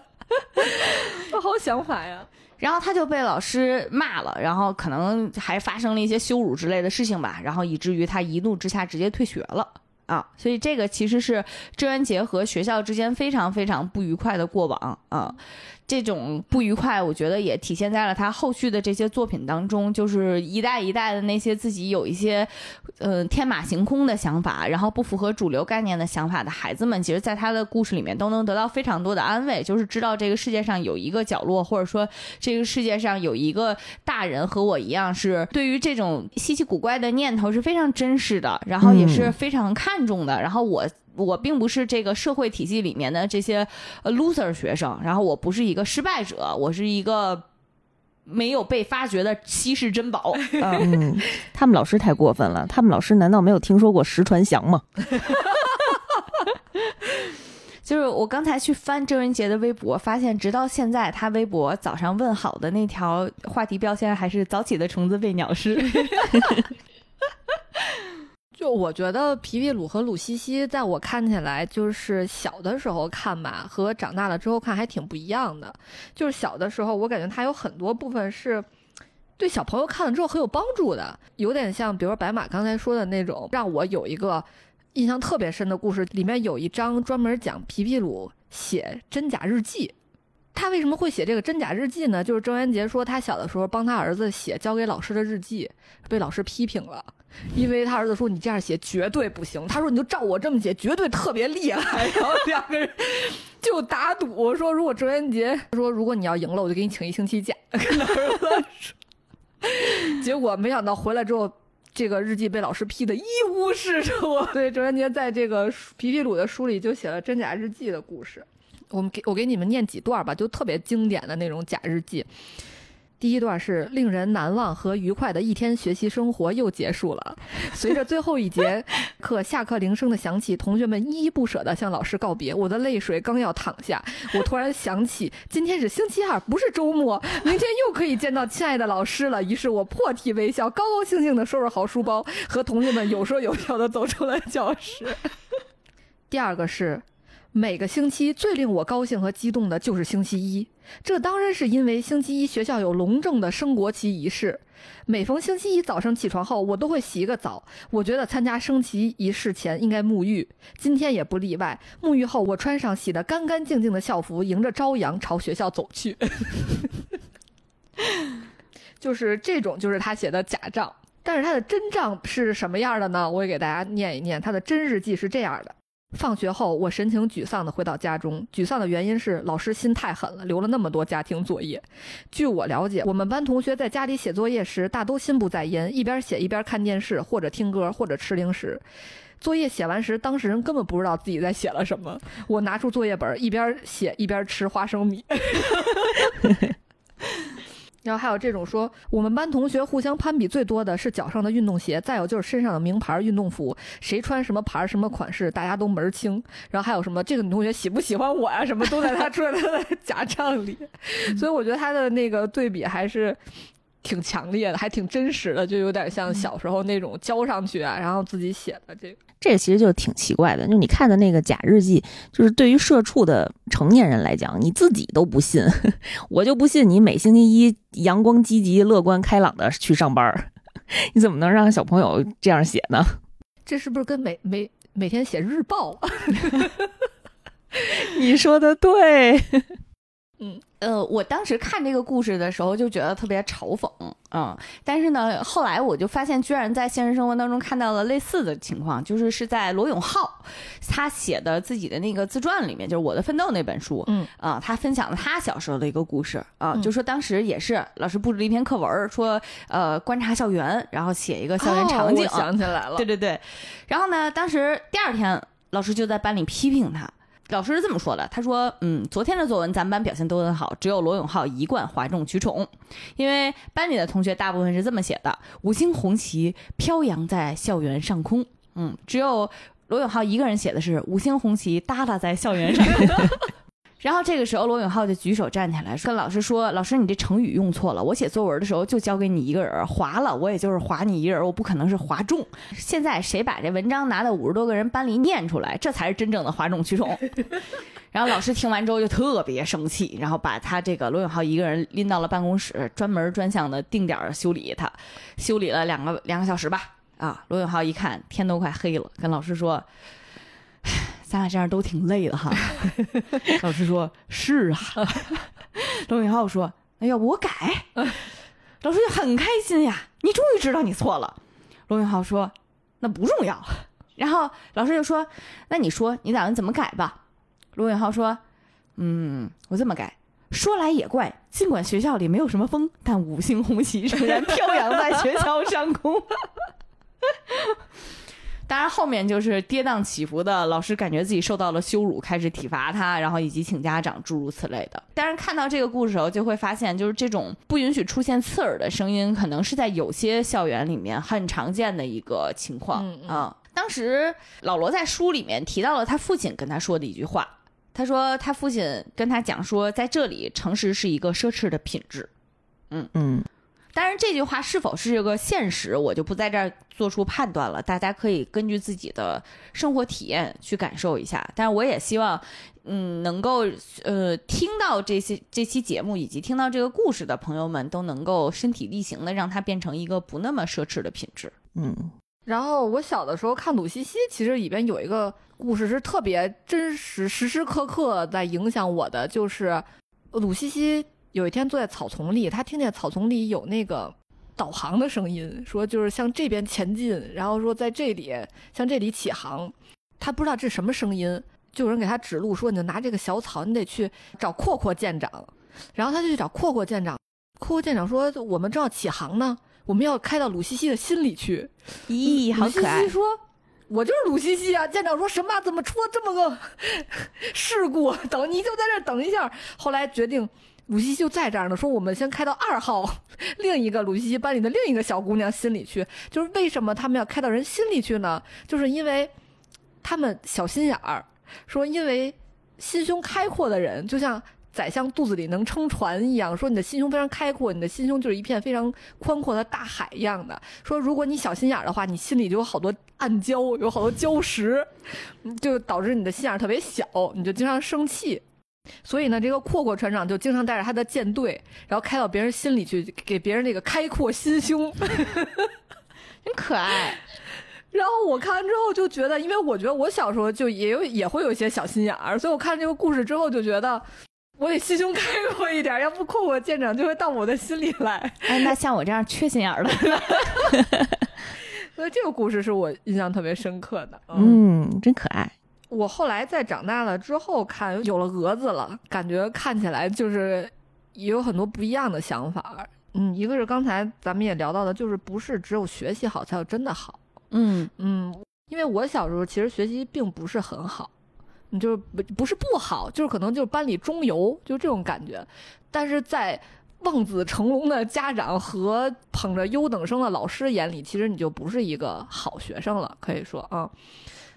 我好想法呀。然后他就被老师骂了，然后可能还发生了一些羞辱之类的事情吧，然后以至于他一怒之下直接退学了。啊，所以这个其实是郑渊洁和学校之间非常非常不愉快的过往啊。这种不愉快，我觉得也体现在了他后续的这些作品当中，就是一代一代的那些自己有一些，呃，天马行空的想法，然后不符合主流概念的想法的孩子们，其实，在他的故事里面都能得到非常多的安慰，就是知道这个世界上有一个角落，或者说这个世界上有一个大人和我一样，是对于这种稀奇古怪的念头是非常真实的，然后也是非常看重的，然后我。我并不是这个社会体系里面的这些 loser 学生，然后我不是一个失败者，我是一个没有被发掘的稀世珍宝。嗯，他们老师太过分了，他们老师难道没有听说过石传祥吗？就是我刚才去翻郑渊洁的微博，发现直到现在，他微博早上问好的那条话题标签还是“早起的虫子被鸟吃”。就我觉得皮皮鲁和鲁西西，在我看起来，就是小的时候看吧，和长大了之后看还挺不一样的。就是小的时候，我感觉它有很多部分是对小朋友看了之后很有帮助的，有点像，比如白马刚才说的那种，让我有一个印象特别深的故事。里面有一章专门讲皮皮鲁写真假日记。他为什么会写这个真假日记呢？就是郑渊洁说，他小的时候帮他儿子写交给老师的日记，被老师批评了。因为他儿子说你这样写绝对不行，他说你就照我这么写，绝对特别厉害。然后两个人就打赌，说如果郑渊洁说如果你要赢了，我就给你请一星期假。跟儿子说，结果没想到回来之后，这个日记被老师批的一无是处。所以郑渊洁在这个皮皮鲁的书里就写了真假日记的故事。我们给我给你们念几段吧，就特别经典的那种假日记。第一段是令人难忘和愉快的一天学习生活又结束了。随着最后一节 课下课铃声的响起，同学们依依不舍地向老师告别。我的泪水刚要淌下，我突然想起今天是星期二，不是周末，明天又可以见到亲爱的老师了。于是我破涕为笑，高高兴兴地收拾好书包，和同学们有说有笑地走出了教室。第二个是。每个星期最令我高兴和激动的就是星期一，这当然是因为星期一学校有隆重的升国旗仪式。每逢星期一早上起床后，我都会洗一个澡。我觉得参加升旗仪式前应该沐浴，今天也不例外。沐浴后，我穿上洗得干干净净的校服，迎着朝阳朝学校走去。就是这种，就是他写的假账。但是他的真账是什么样的呢？我也给大家念一念，他的真日记是这样的。放学后，我神情沮丧地回到家中。沮丧的原因是老师心太狠了，留了那么多家庭作业。据我了解，我们班同学在家里写作业时，大都心不在焉，一边写一边看电视，或者听歌，或者吃零食。作业写完时，当事人根本不知道自己在写了什么。我拿出作业本，一边写一边吃花生米。然后还有这种说，我们班同学互相攀比最多的是脚上的运动鞋，再有就是身上的名牌运动服，谁穿什么牌什么款式，大家都门儿清。然后还有什么这个女同学喜不喜欢我呀，什么都在他出来的 假账里。所以我觉得他的那个对比还是。挺强烈的，还挺真实的，就有点像小时候那种交上去啊，然后自己写的这个。这个其实就挺奇怪的，就你看的那个假日记，就是对于社畜的成年人来讲，你自己都不信，我就不信你每星期一阳光积极、乐观开朗的去上班，你怎么能让小朋友这样写呢？这是不是跟每每每天写日报？你说的对。嗯，呃，我当时看这个故事的时候就觉得特别嘲讽，嗯，但是呢，后来我就发现，居然在现实生活当中看到了类似的情况，就是是在罗永浩他写的自己的那个自传里面，就是《我的奋斗》那本书，嗯，啊，他分享了他小时候的一个故事，啊，就说当时也是老师布置了一篇课文，说呃观察校园，然后写一个校园场景，想起来了，对对对，然后呢，当时第二天老师就在班里批评他。老师是这么说的，他说：“嗯，昨天的作文咱们班表现都很好，只有罗永浩一贯哗众取宠。因为班里的同学大部分是这么写的：五星红旗飘扬在校园上空。嗯，只有罗永浩一个人写的是“五星红旗耷拉在校园上”。然后这个时候，罗永浩就举手站起来，跟老师说：“老师，你这成语用错了。我写作文的时候就交给你一个人，划了我也就是划你一人，我不可能是划中。现在谁把这文章拿到五十多个人班里念出来，这才是真正的哗众取宠。”然后老师听完之后就特别生气，然后把他这个罗永浩一个人拎到了办公室，专门专项的定点修理他，修理了两个两个小时吧。啊，罗永浩一看天都快黑了，跟老师说。咱俩这样都挺累的哈，老师说：“是啊。”罗永浩说：“那要不我改？”老师就很开心呀，你终于知道你错了。罗永浩说：“那不重要。”然后老师就说：“那你说你打算怎么改吧？”罗永浩说：“嗯，我这么改。说来也怪，尽管学校里没有什么风，但五星红旗仍然飘扬在学校上空。”当然，后面就是跌宕起伏的，老师感觉自己受到了羞辱，开始体罚他，然后以及请家长，诸如此类的。但是看到这个故事时候，就会发现，就是这种不允许出现刺耳的声音，可能是在有些校园里面很常见的一个情况啊。当时老罗在书里面提到了他父亲跟他说的一句话，他说他父亲跟他讲说，在这里诚实是一个奢侈的品质。嗯嗯。当然，这句话是否是这个现实，我就不在这儿做出判断了。大家可以根据自己的生活体验去感受一下。但是，我也希望，嗯，能够呃听到这些这期节目以及听到这个故事的朋友们，都能够身体力行的让它变成一个不那么奢侈的品质。嗯。然后，我小的时候看鲁西西，其实里边有一个故事是特别真实、时时刻刻在影响我的，就是鲁西西。有一天坐在草丛里，他听见草丛里有那个导航的声音，说就是向这边前进，然后说在这里向这里起航。他不知道这是什么声音，就有人给他指路，说你就拿这个小草，你得去找阔阔舰长。然后他就去找阔阔舰长，阔阔舰长说我们正要起航呢，我们要开到鲁西西的心里去。咦，好可爱！说，我就是鲁西西啊。舰长说什么？怎么出了这么个事故？等你就在这等一下。后来决定。鲁西西就在这儿呢，说我们先开到二号，另一个鲁西西班里的另一个小姑娘心里去。就是为什么他们要开到人心里去呢？就是因为他们小心眼儿，说因为心胸开阔的人，就像宰相肚子里能撑船一样。说你的心胸非常开阔，你的心胸就是一片非常宽阔的大海一样的。说如果你小心眼儿的话，你心里就有好多暗礁，有好多礁石，就导致你的心眼特别小，你就经常生气。所以呢，这个阔阔船长就经常带着他的舰队，然后开到别人心里去，给别人那个开阔心胸，真可爱。然后我看完之后就觉得，因为我觉得我小时候就也有也会有一些小心眼儿，所以我看这个故事之后就觉得，我得心胸开阔一点，要不阔阔舰长就会到我的心里来。哎，那像我这样缺心眼儿的，所以这个故事是我印象特别深刻的。嗯，真可爱。我后来在长大了之后看有了蛾子了，感觉看起来就是也有很多不一样的想法。嗯，一个是刚才咱们也聊到的，就是不是只有学习好才有真的好。嗯嗯，因为我小时候其实学习并不是很好，你就是不不是不好，就是可能就是班里中游，就这种感觉。但是在望子成龙的家长和捧着优等生的老师眼里，其实你就不是一个好学生了，可以说啊。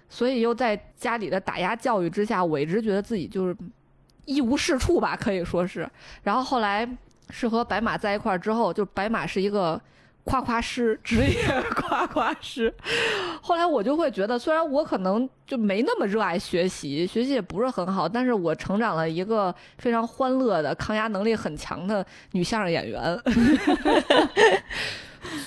所以又在家里的打压教育之下，我一直觉得自己就是一无是处吧，可以说是。然后后来是和白马在一块儿之后，就白马是一个夸夸师，职业 夸夸师。后来我就会觉得，虽然我可能就没那么热爱学习，学习也不是很好，但是我成长了一个非常欢乐的、抗压能力很强的女相声演员。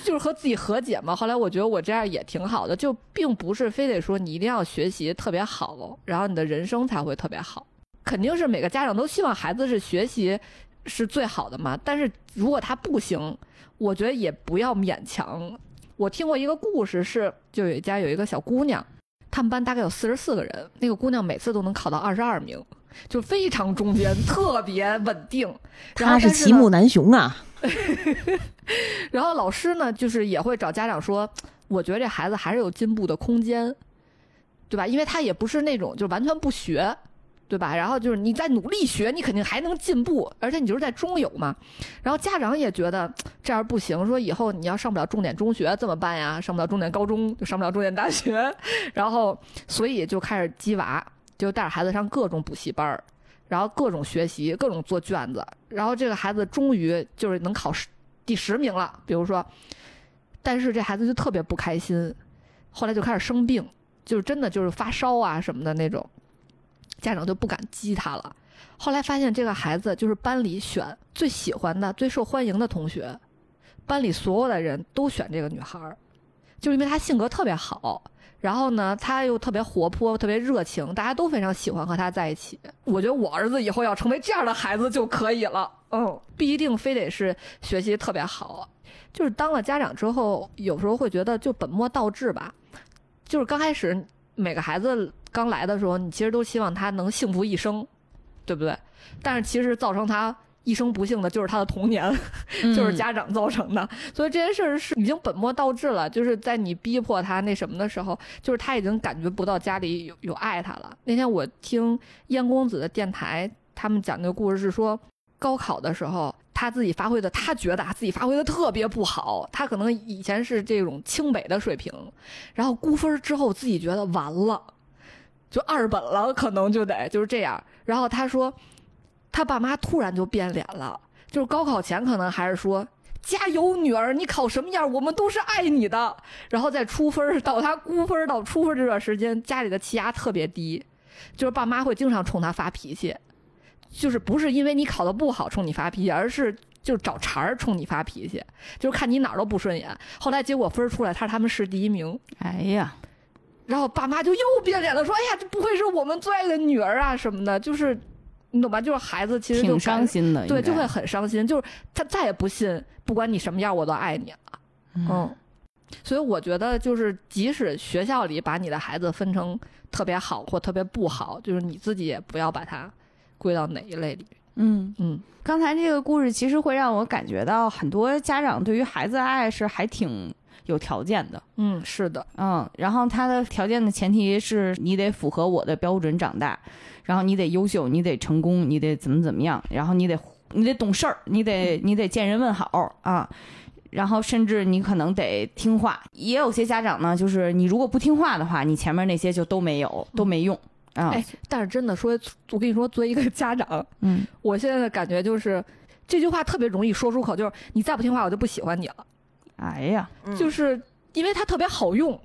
就是和自己和解嘛。后来我觉得我这样也挺好的，就并不是非得说你一定要学习特别好，然后你的人生才会特别好。肯定是每个家长都希望孩子是学习是最好的嘛。但是如果他不行，我觉得也不要勉强。我听过一个故事，是就有一家有一个小姑娘，他们班大概有四十四个人，那个姑娘每次都能考到二十二名，就非常中间，特别稳定。他是骑木南雄啊。然后老师呢，就是也会找家长说，我觉得这孩子还是有进步的空间，对吧？因为他也不是那种就完全不学，对吧？然后就是你在努力学，你肯定还能进步，而且你就是在中游嘛。然后家长也觉得这样不行，说以后你要上不了重点中学怎么办呀？上不了重点高中就上不了重点大学，然后所以就开始鸡娃，就带着孩子上各种补习班儿，然后各种学习，各种做卷子，然后这个孩子终于就是能考十第十名了，比如说，但是这孩子就特别不开心，后来就开始生病，就是真的就是发烧啊什么的那种。家长就不敢激他了。后来发现这个孩子就是班里选最喜欢的、最受欢迎的同学，班里所有的人都选这个女孩儿，就因为她性格特别好，然后呢，他又特别活泼、特别热情，大家都非常喜欢和他在一起。我觉得我儿子以后要成为这样的孩子就可以了。嗯，不一定非得是学习特别好，就是当了家长之后，有时候会觉得就本末倒置吧。就是刚开始每个孩子。刚来的时候，你其实都希望他能幸福一生，对不对？但是其实造成他一生不幸的就是他的童年，就是家长造成的。所以这件事儿是已经本末倒置了。就是在你逼迫他那什么的时候，就是他已经感觉不到家里有有爱他了。那天我听燕公子的电台，他们讲那个故事是说，高考的时候他自己发挥的，他觉得自己发挥的特别不好。他可能以前是这种清北的水平，然后估分之后自己觉得完了。就二本了，可能就得就是这样。然后他说，他爸妈突然就变脸了。就是高考前可能还是说加油女儿，你考什么样，我们都是爱你的。然后再出分到他估分到出分这段时间，家里的气压特别低，就是爸妈会经常冲他发脾气，就是不是因为你考的不好冲你发脾气，而是就找茬儿冲你发脾气，就是看你哪儿都不顺眼。后来结果分出来，他是他们市第一名。哎呀。然后爸妈就又变脸了，说：“哎呀，这不会是我们最爱的女儿啊什么的。”就是你懂吧？就是孩子其实挺伤心的，对，就会很伤心。就是他再也不信，不管你什么样，我都爱你了。嗯，所以我觉得，就是即使学校里把你的孩子分成特别好或特别不好，就是你自己也不要把它归到哪一类里。嗯嗯，刚才这个故事其实会让我感觉到，很多家长对于孩子的爱是还挺。有条件的，嗯，是的，嗯，然后他的条件的前提是你得符合我的标准长大，然后你得优秀，你得成功，你得怎么怎么样，然后你得你得懂事儿，你得你得见人问好啊，然后甚至你可能得听话。也有些家长呢，就是你如果不听话的话，你前面那些就都没有，都没用啊。哎，但是真的说，我跟你说，作为一个 家长，嗯，我现在的感觉就是这句话特别容易说出口，就是你再不听话，我就不喜欢你了。哎呀，就是因为它特别好用，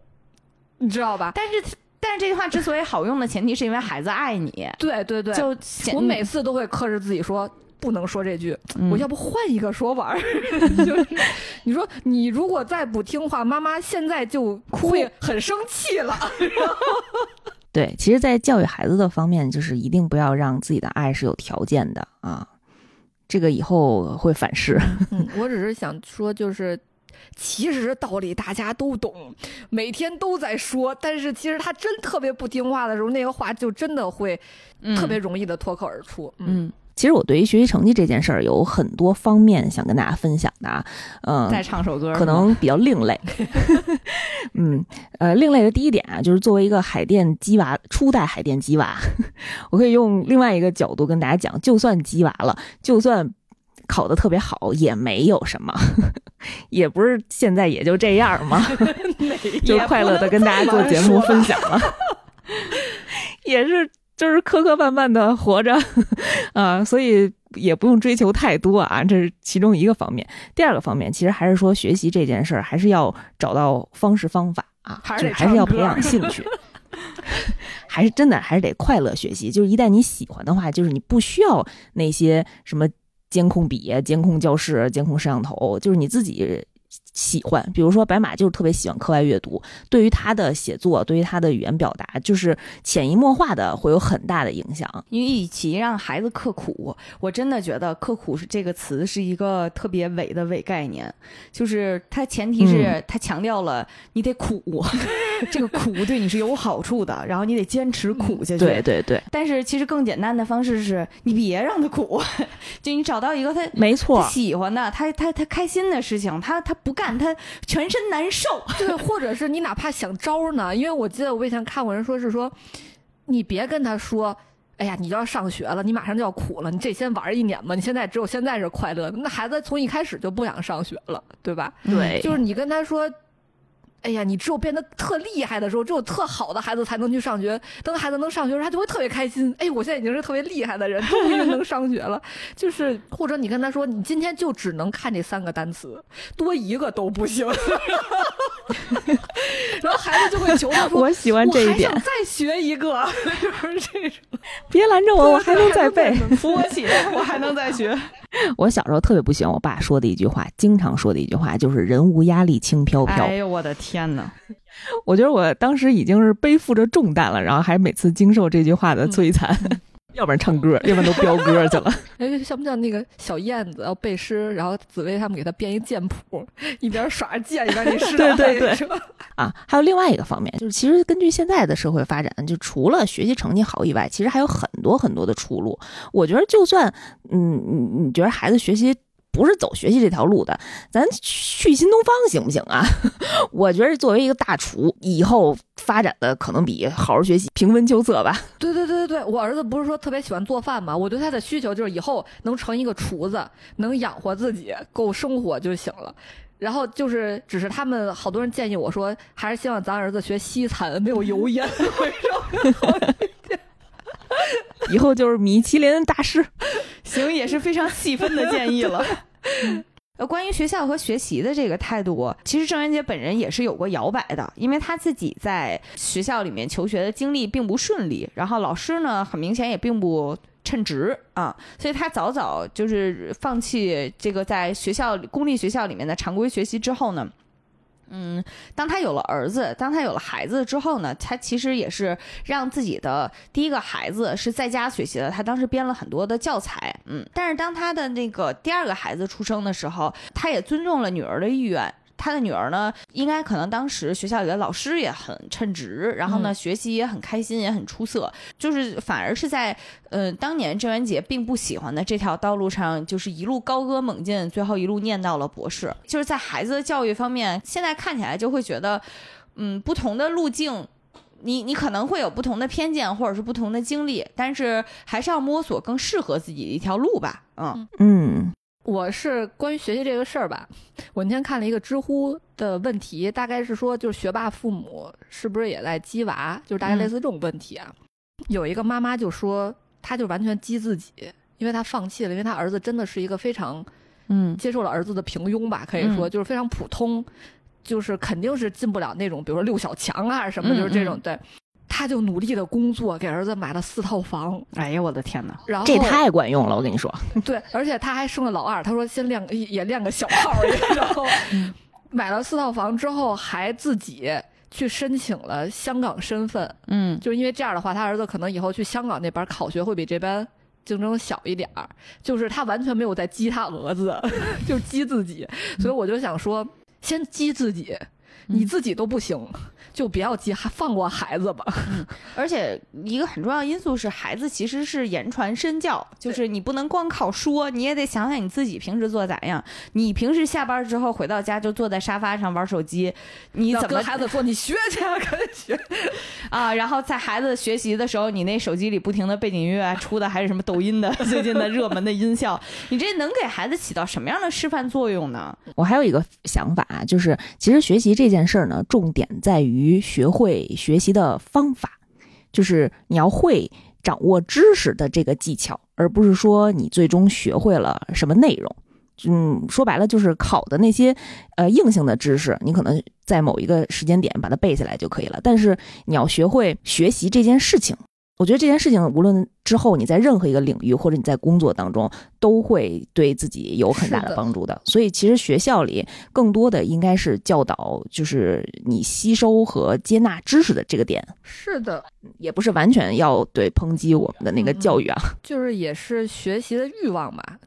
你知道吧？但是，但是这句话之所以好用的前提是因为孩子爱你。对对对，就我每次都会克制自己说不能说这句，我要不换一个说法儿。就是你说你如果再不听话，妈妈现在就会很生气了。对，其实，在教育孩子的方面，就是一定不要让自己的爱是有条件的啊，这个以后会反噬。嗯，我只是想说，就是。其实道理大家都懂，每天都在说，但是其实他真特别不听话的时候，那个话就真的会特别容易的脱口而出。嗯，其实我对于学习成绩这件事儿有很多方面想跟大家分享的。嗯，再唱首歌，可能比较另类。嗯，呃，另类的第一点啊，就是作为一个海淀鸡娃初代海淀鸡娃，我可以用另外一个角度跟大家讲，就算鸡娃了，就算。考的特别好也没有什么，也不是现在也就这样嘛？就快乐的跟大家做节目分享了，也是就是磕磕绊绊的活着啊，所以也不用追求太多啊，这是其中一个方面。第二个方面，其实还是说学习这件事儿，还是要找到方式方法啊，就还是要培养兴趣，还是真的还是得快乐学习。就是一旦你喜欢的话，就是你不需要那些什么。监控笔、监控教室、监控摄像头，就是你自己。喜欢，比如说白马就是特别喜欢课外阅读，对于他的写作，对于他的语言表达，就是潜移默化的会有很大的影响。因为与其让孩子刻苦，我真的觉得刻苦是这个词是一个特别伪的伪概念，就是它前提是它强调了你得苦，这个苦对你是有好处的，然后你得坚持苦下去。对对对。但是其实更简单的方式是你别让他苦，就你找到一个他没错喜欢的，他他他开心的事情，他他不干。他全身难受，对，或者是你哪怕想招呢？因为我记得我以前看过人说是说，你别跟他说，哎呀，你就要上学了，你马上就要苦了，你这先玩一年吧，你现在只有现在是快乐的。那孩子从一开始就不想上学了，对吧？对就是你跟他说。哎呀，你只有变得特厉害的时候，只有特好的孩子才能去上学。等孩子能上学时，他就会特别开心。哎，我现在已经是特别厉害的人，终于能上学了。就是或者你跟他说，你今天就只能看这三个单词，多一个都不行。然后孩子就会求他说：“ 我喜欢这一点，再学一个。”就是这种，别拦着我，我还能再背。扶我起来，我还能再学。我小时候特别不喜欢我爸说的一句话，经常说的一句话就是“人无压力，轻飘飘”。哎呦，我的天哪！我觉得我当时已经是背负着重担了，然后还每次经受这句话的摧残。要不然唱歌，要不然都飙歌去了。哎，像不像那个小燕子要背诗，然后紫薇他们给他编一剑谱，一边耍着剑一边那诗。对对对。啊，还有另外一个方面，就是其实根据现在的社会发展，就除了学习成绩好以外，其实还有很多很多的出路。我觉得，就算嗯，你你觉得孩子学习。不是走学习这条路的，咱去新东方行不行啊？我觉得作为一个大厨，以后发展的可能比好好学习平分秋色吧。对对对对对，我儿子不是说特别喜欢做饭吗？我对他的需求就是以后能成一个厨子，能养活自己，够生活就行了。然后就是，只是他们好多人建议我说，还是希望咱儿子学西餐，没有油烟会稍微好一点。以后就是米其林大师，行，也是非常细分的建议了。呃，关于学校和学习的这个态度，其实郑渊洁本人也是有过摇摆的，因为他自己在学校里面求学的经历并不顺利，然后老师呢，很明显也并不称职啊，所以他早早就是放弃这个在学校公立学校里面的常规学习之后呢。嗯，当他有了儿子，当他有了孩子之后呢，他其实也是让自己的第一个孩子是在家学习的。他当时编了很多的教材，嗯，但是当他的那个第二个孩子出生的时候，他也尊重了女儿的意愿。他的女儿呢，应该可能当时学校里的老师也很称职，然后呢，学习也很开心，也很出色。就是反而是在，呃，当年郑渊洁并不喜欢的这条道路上，就是一路高歌猛进，最后一路念到了博士。就是在孩子的教育方面，现在看起来就会觉得，嗯，不同的路径，你你可能会有不同的偏见，或者是不同的经历，但是还是要摸索更适合自己的一条路吧。嗯嗯。我是关于学习这个事儿吧，我那天看了一个知乎的问题，大概是说，就是学霸父母是不是也在激娃？就是大概类似这种问题啊。有一个妈妈就说，她就完全激自己，因为她放弃了，因为她儿子真的是一个非常，嗯，接受了儿子的平庸吧，可以说就是非常普通，就是肯定是进不了那种，比如说六小强啊什么，就是这种对。他就努力的工作，给儿子买了四套房。哎呀，我的天哪！然后这太管用了，我跟你说。对，而且他还生了老二。他说先练也练个小号，然后 买了四套房之后，还自己去申请了香港身份。嗯，就因为这样的话，他儿子可能以后去香港那边考学会比这边竞争小一点儿。就是他完全没有在激他儿子，就激自己。所以我就想说，先激自己，你自己都不行。就不要急，还放过孩子吧。嗯，而且一个很重要因素是，孩子其实是言传身教，就是你不能光靠说，你也得想想你自己平时做咋样。你平时下班之后回到家就坐在沙发上玩手机，你怎么跟孩子说你学去，赶紧学 啊？然后在孩子学习的时候，你那手机里不停的背景音乐出的还是什么抖音的最近的热门的音效，你这能给孩子起到什么样的示范作用呢？我还有一个想法，就是其实学习这件件事儿呢，重点在。于学会学习的方法，就是你要会掌握知识的这个技巧，而不是说你最终学会了什么内容。嗯，说白了就是考的那些呃硬性的知识，你可能在某一个时间点把它背下来就可以了。但是你要学会学习这件事情。我觉得这件事情，无论之后你在任何一个领域，或者你在工作当中，都会对自己有很大的帮助的。所以，其实学校里更多的应该是教导，就是你吸收和接纳知识的这个点。是的，也不是完全要对抨击我们的那个教育啊，就是也是学习的欲望吧。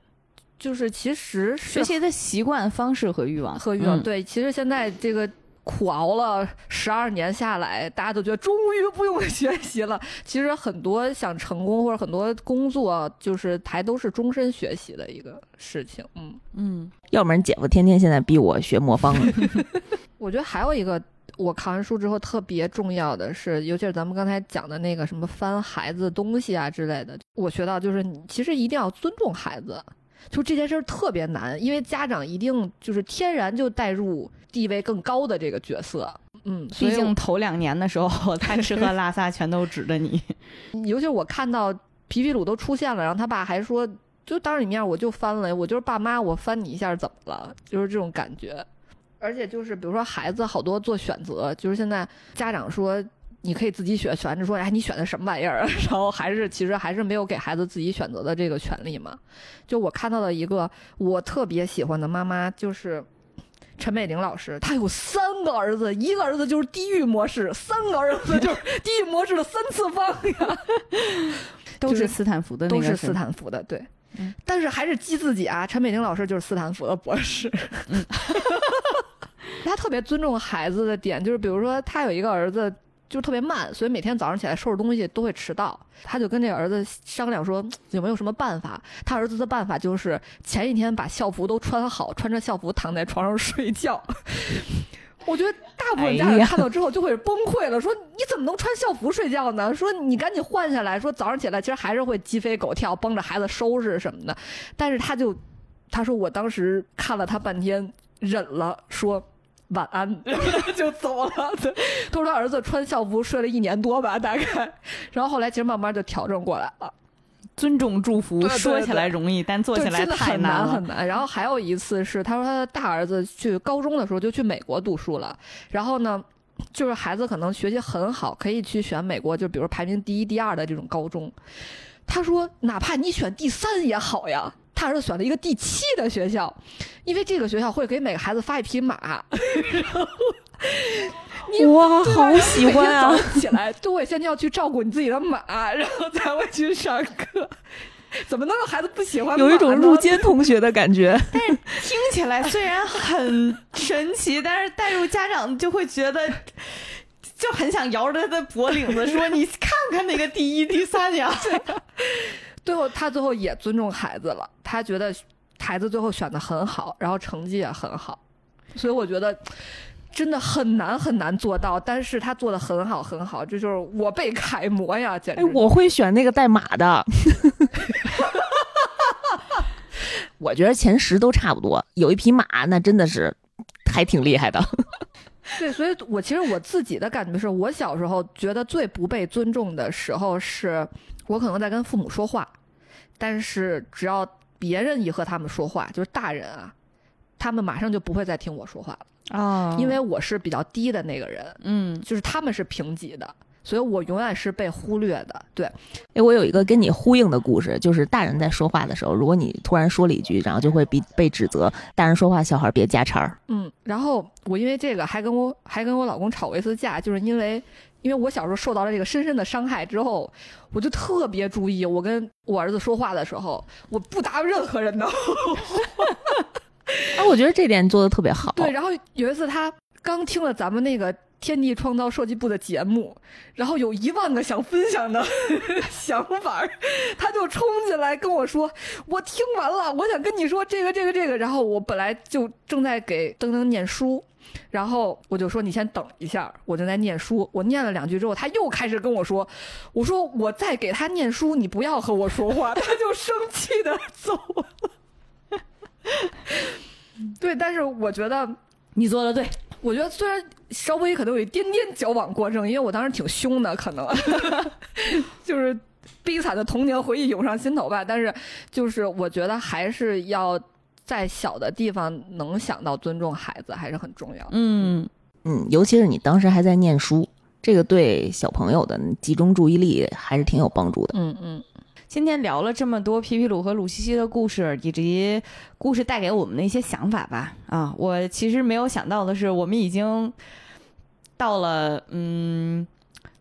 就是其实学习的习惯、方式和欲望和欲望。对，其实现在这个。苦熬了十二年下来，大家都觉得终于不用 学习了。其实很多想成功或者很多工作，就是还都是终身学习的一个事情。嗯嗯，要不然姐夫天天现在逼我学魔方。我觉得还有一个，我看完书之后特别重要的是，尤其是咱们刚才讲的那个什么翻孩子东西啊之类的，我学到就是其实一定要尊重孩子。就这件事儿特别难，因为家长一定就是天然就带入地位更高的这个角色，嗯，毕竟头两年的时候，他吃喝拉撒全都指着你。尤其我看到皮皮鲁都出现了，然后他爸还说，就当着你面我就翻了，我就是爸妈，我翻你一下怎么了？就是这种感觉。而且就是比如说孩子好多做选择，就是现在家长说。你可以自己选，选着说，哎，你选的什么玩意儿？然后还是其实还是没有给孩子自己选择的这个权利嘛。就我看到的一个我特别喜欢的妈妈，就是陈美玲老师，她有三个儿子，一个儿子就是地狱模式，三个儿子就是 地狱模式的三次方呀，都是斯坦福的，都是斯坦福的，对。但是还是激自己啊，陈美玲老师就是斯坦福的博士。他特别尊重孩子的点，就是比如说他有一个儿子。就特别慢，所以每天早上起来收拾东西都会迟到。他就跟这个儿子商量说，有没有什么办法？他儿子的办法就是前一天把校服都穿好，穿着校服躺在床上睡觉。我觉得大部分家长看到之后就会崩溃了，说你怎么能穿校服睡觉呢？说你赶紧换下来。说早上起来其实还是会鸡飞狗跳，帮着孩子收拾什么的。但是他就他说我当时看了他半天，忍了，说。晚安，就走了。他说他儿子穿校服睡了一年多吧，大概。然后后来其实慢慢就调整过来了。尊重祝福说起来容易，但做起来太难很难。然后还有一次是，他说他的大儿子去高中的时候就去美国读书了。然后呢，就是孩子可能学习很好，可以去选美国，就比如排名第一、第二的这种高中。他说，哪怕你选第三也好呀。他儿子选了一个第七的学校，因为这个学校会给每个孩子发一匹马。哇，好喜欢啊！起来，对，先要去照顾你自己的马，然后才会去上课。怎么能让孩子不喜欢？有一种入监同学的感觉。但是听起来虽然很神奇，但是带入家长就会觉得，就很想摇着他的脖领子说：“你看看那个第一、第三呀。”最后，他最后也尊重孩子了。他觉得孩子最后选的很好，然后成绩也很好，所以我觉得真的很难很难做到。但是他做的很好很好，这就是我被楷模呀！简直，我会选那个带马的。我觉得前十都差不多，有一匹马那真的是还挺厉害的。对，所以我其实我自己的感觉是我小时候觉得最不被尊重的时候是。我可能在跟父母说话，但是只要别人一和他们说话，就是大人啊，他们马上就不会再听我说话了啊，因为我是比较低的那个人，嗯，就是他们是平级的。所以我永远是被忽略的，对。哎，我有一个跟你呼应的故事，就是大人在说话的时候，如果你突然说了一句，然后就会被被指责，大人说话，小孩别加茬儿。嗯，然后我因为这个还跟我还跟我老公吵过一次架，就是因为因为我小时候受到了这个深深的伤害之后，我就特别注意，我跟我儿子说话的时候，我不搭任何人的。哎，我觉得这点做的特别好。对，然后有一次他刚听了咱们那个。天地创造设计部的节目，然后有一万个想分享的 想法，他就冲进来跟我说：“我听完了，我想跟你说这个这个这个。”然后我本来就正在给登登念书，然后我就说：“你先等一下，我正在念书。”我念了两句之后，他又开始跟我说：“我说我在给他念书，你不要和我说话。”他就生气的走了。对，但是我觉得你做的对。我觉得虽然稍微可能有一点点矫枉过正，因为我当时挺凶的，可能 就是悲惨的童年回忆涌上心头吧。但是就是我觉得还是要在小的地方能想到尊重孩子，还是很重要。嗯嗯，尤其是你当时还在念书，这个对小朋友的集中注意力还是挺有帮助的。嗯嗯。今天聊了这么多皮皮鲁和鲁西西的故事，以及故事带给我们的一些想法吧。啊，我其实没有想到的是，我们已经到了嗯，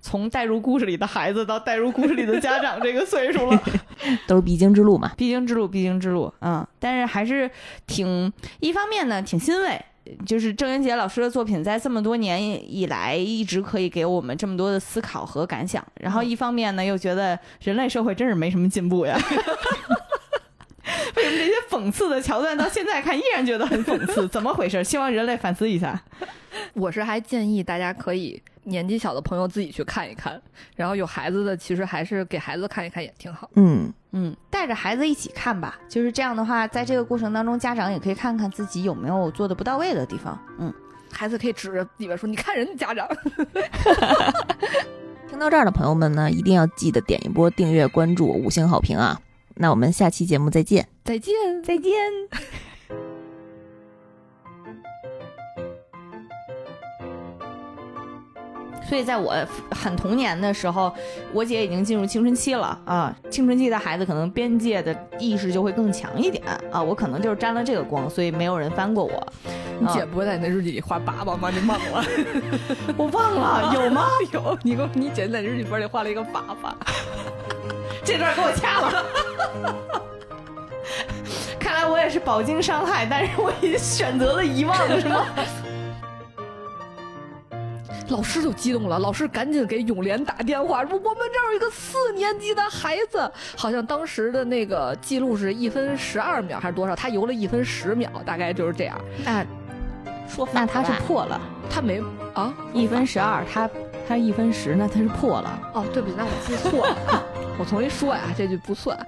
从带入故事里的孩子到带入故事里的家长这个岁数了，都是必经之路嘛，必经之路，必经之路。嗯，但是还是挺一方面呢，挺欣慰。就是郑渊洁老师的作品，在这么多年以来，一直可以给我们这么多的思考和感想。然后一方面呢，又觉得人类社会真是没什么进步呀。为什么这些讽刺的桥段到现在看依然觉得很讽刺？怎么回事？希望人类反思一下。我是还建议大家可以年纪小的朋友自己去看一看，然后有孩子的其实还是给孩子看一看也挺好。嗯嗯，带着孩子一起看吧，就是这样的话，在这个过程当中，家长也可以看看自己有没有做的不到位的地方。嗯，孩子可以指着里边说：“你看人家家长。”听到这儿的朋友们呢，一定要记得点一波订阅、关注、五星好评啊！那我们下期节目再见，再见，再见。所以，在我很童年的时候，我姐已经进入青春期了啊。青春期的孩子可能边界的意识就会更强一点啊。我可能就是沾了这个光，所以没有人翻过我。你姐不会在你的日记里画粑粑吗？你忘了？我忘了，有吗？有。你给我，你姐在日记本里画了一个粑粑，这段给我掐了。看来我也是饱经伤害，但是我也选择了遗忘，是吗？老师就激动了，老师赶紧给永莲打电话，说我们这儿有一个四年级的孩子，好像当时的那个记录是一分十二秒还是多少？他游了一分十秒，大概就是这样。那说那他是破了，他没啊，一分十二，他他一分十，那他是破了。哦，对不起，那我记错了，我重新说呀，这句不算。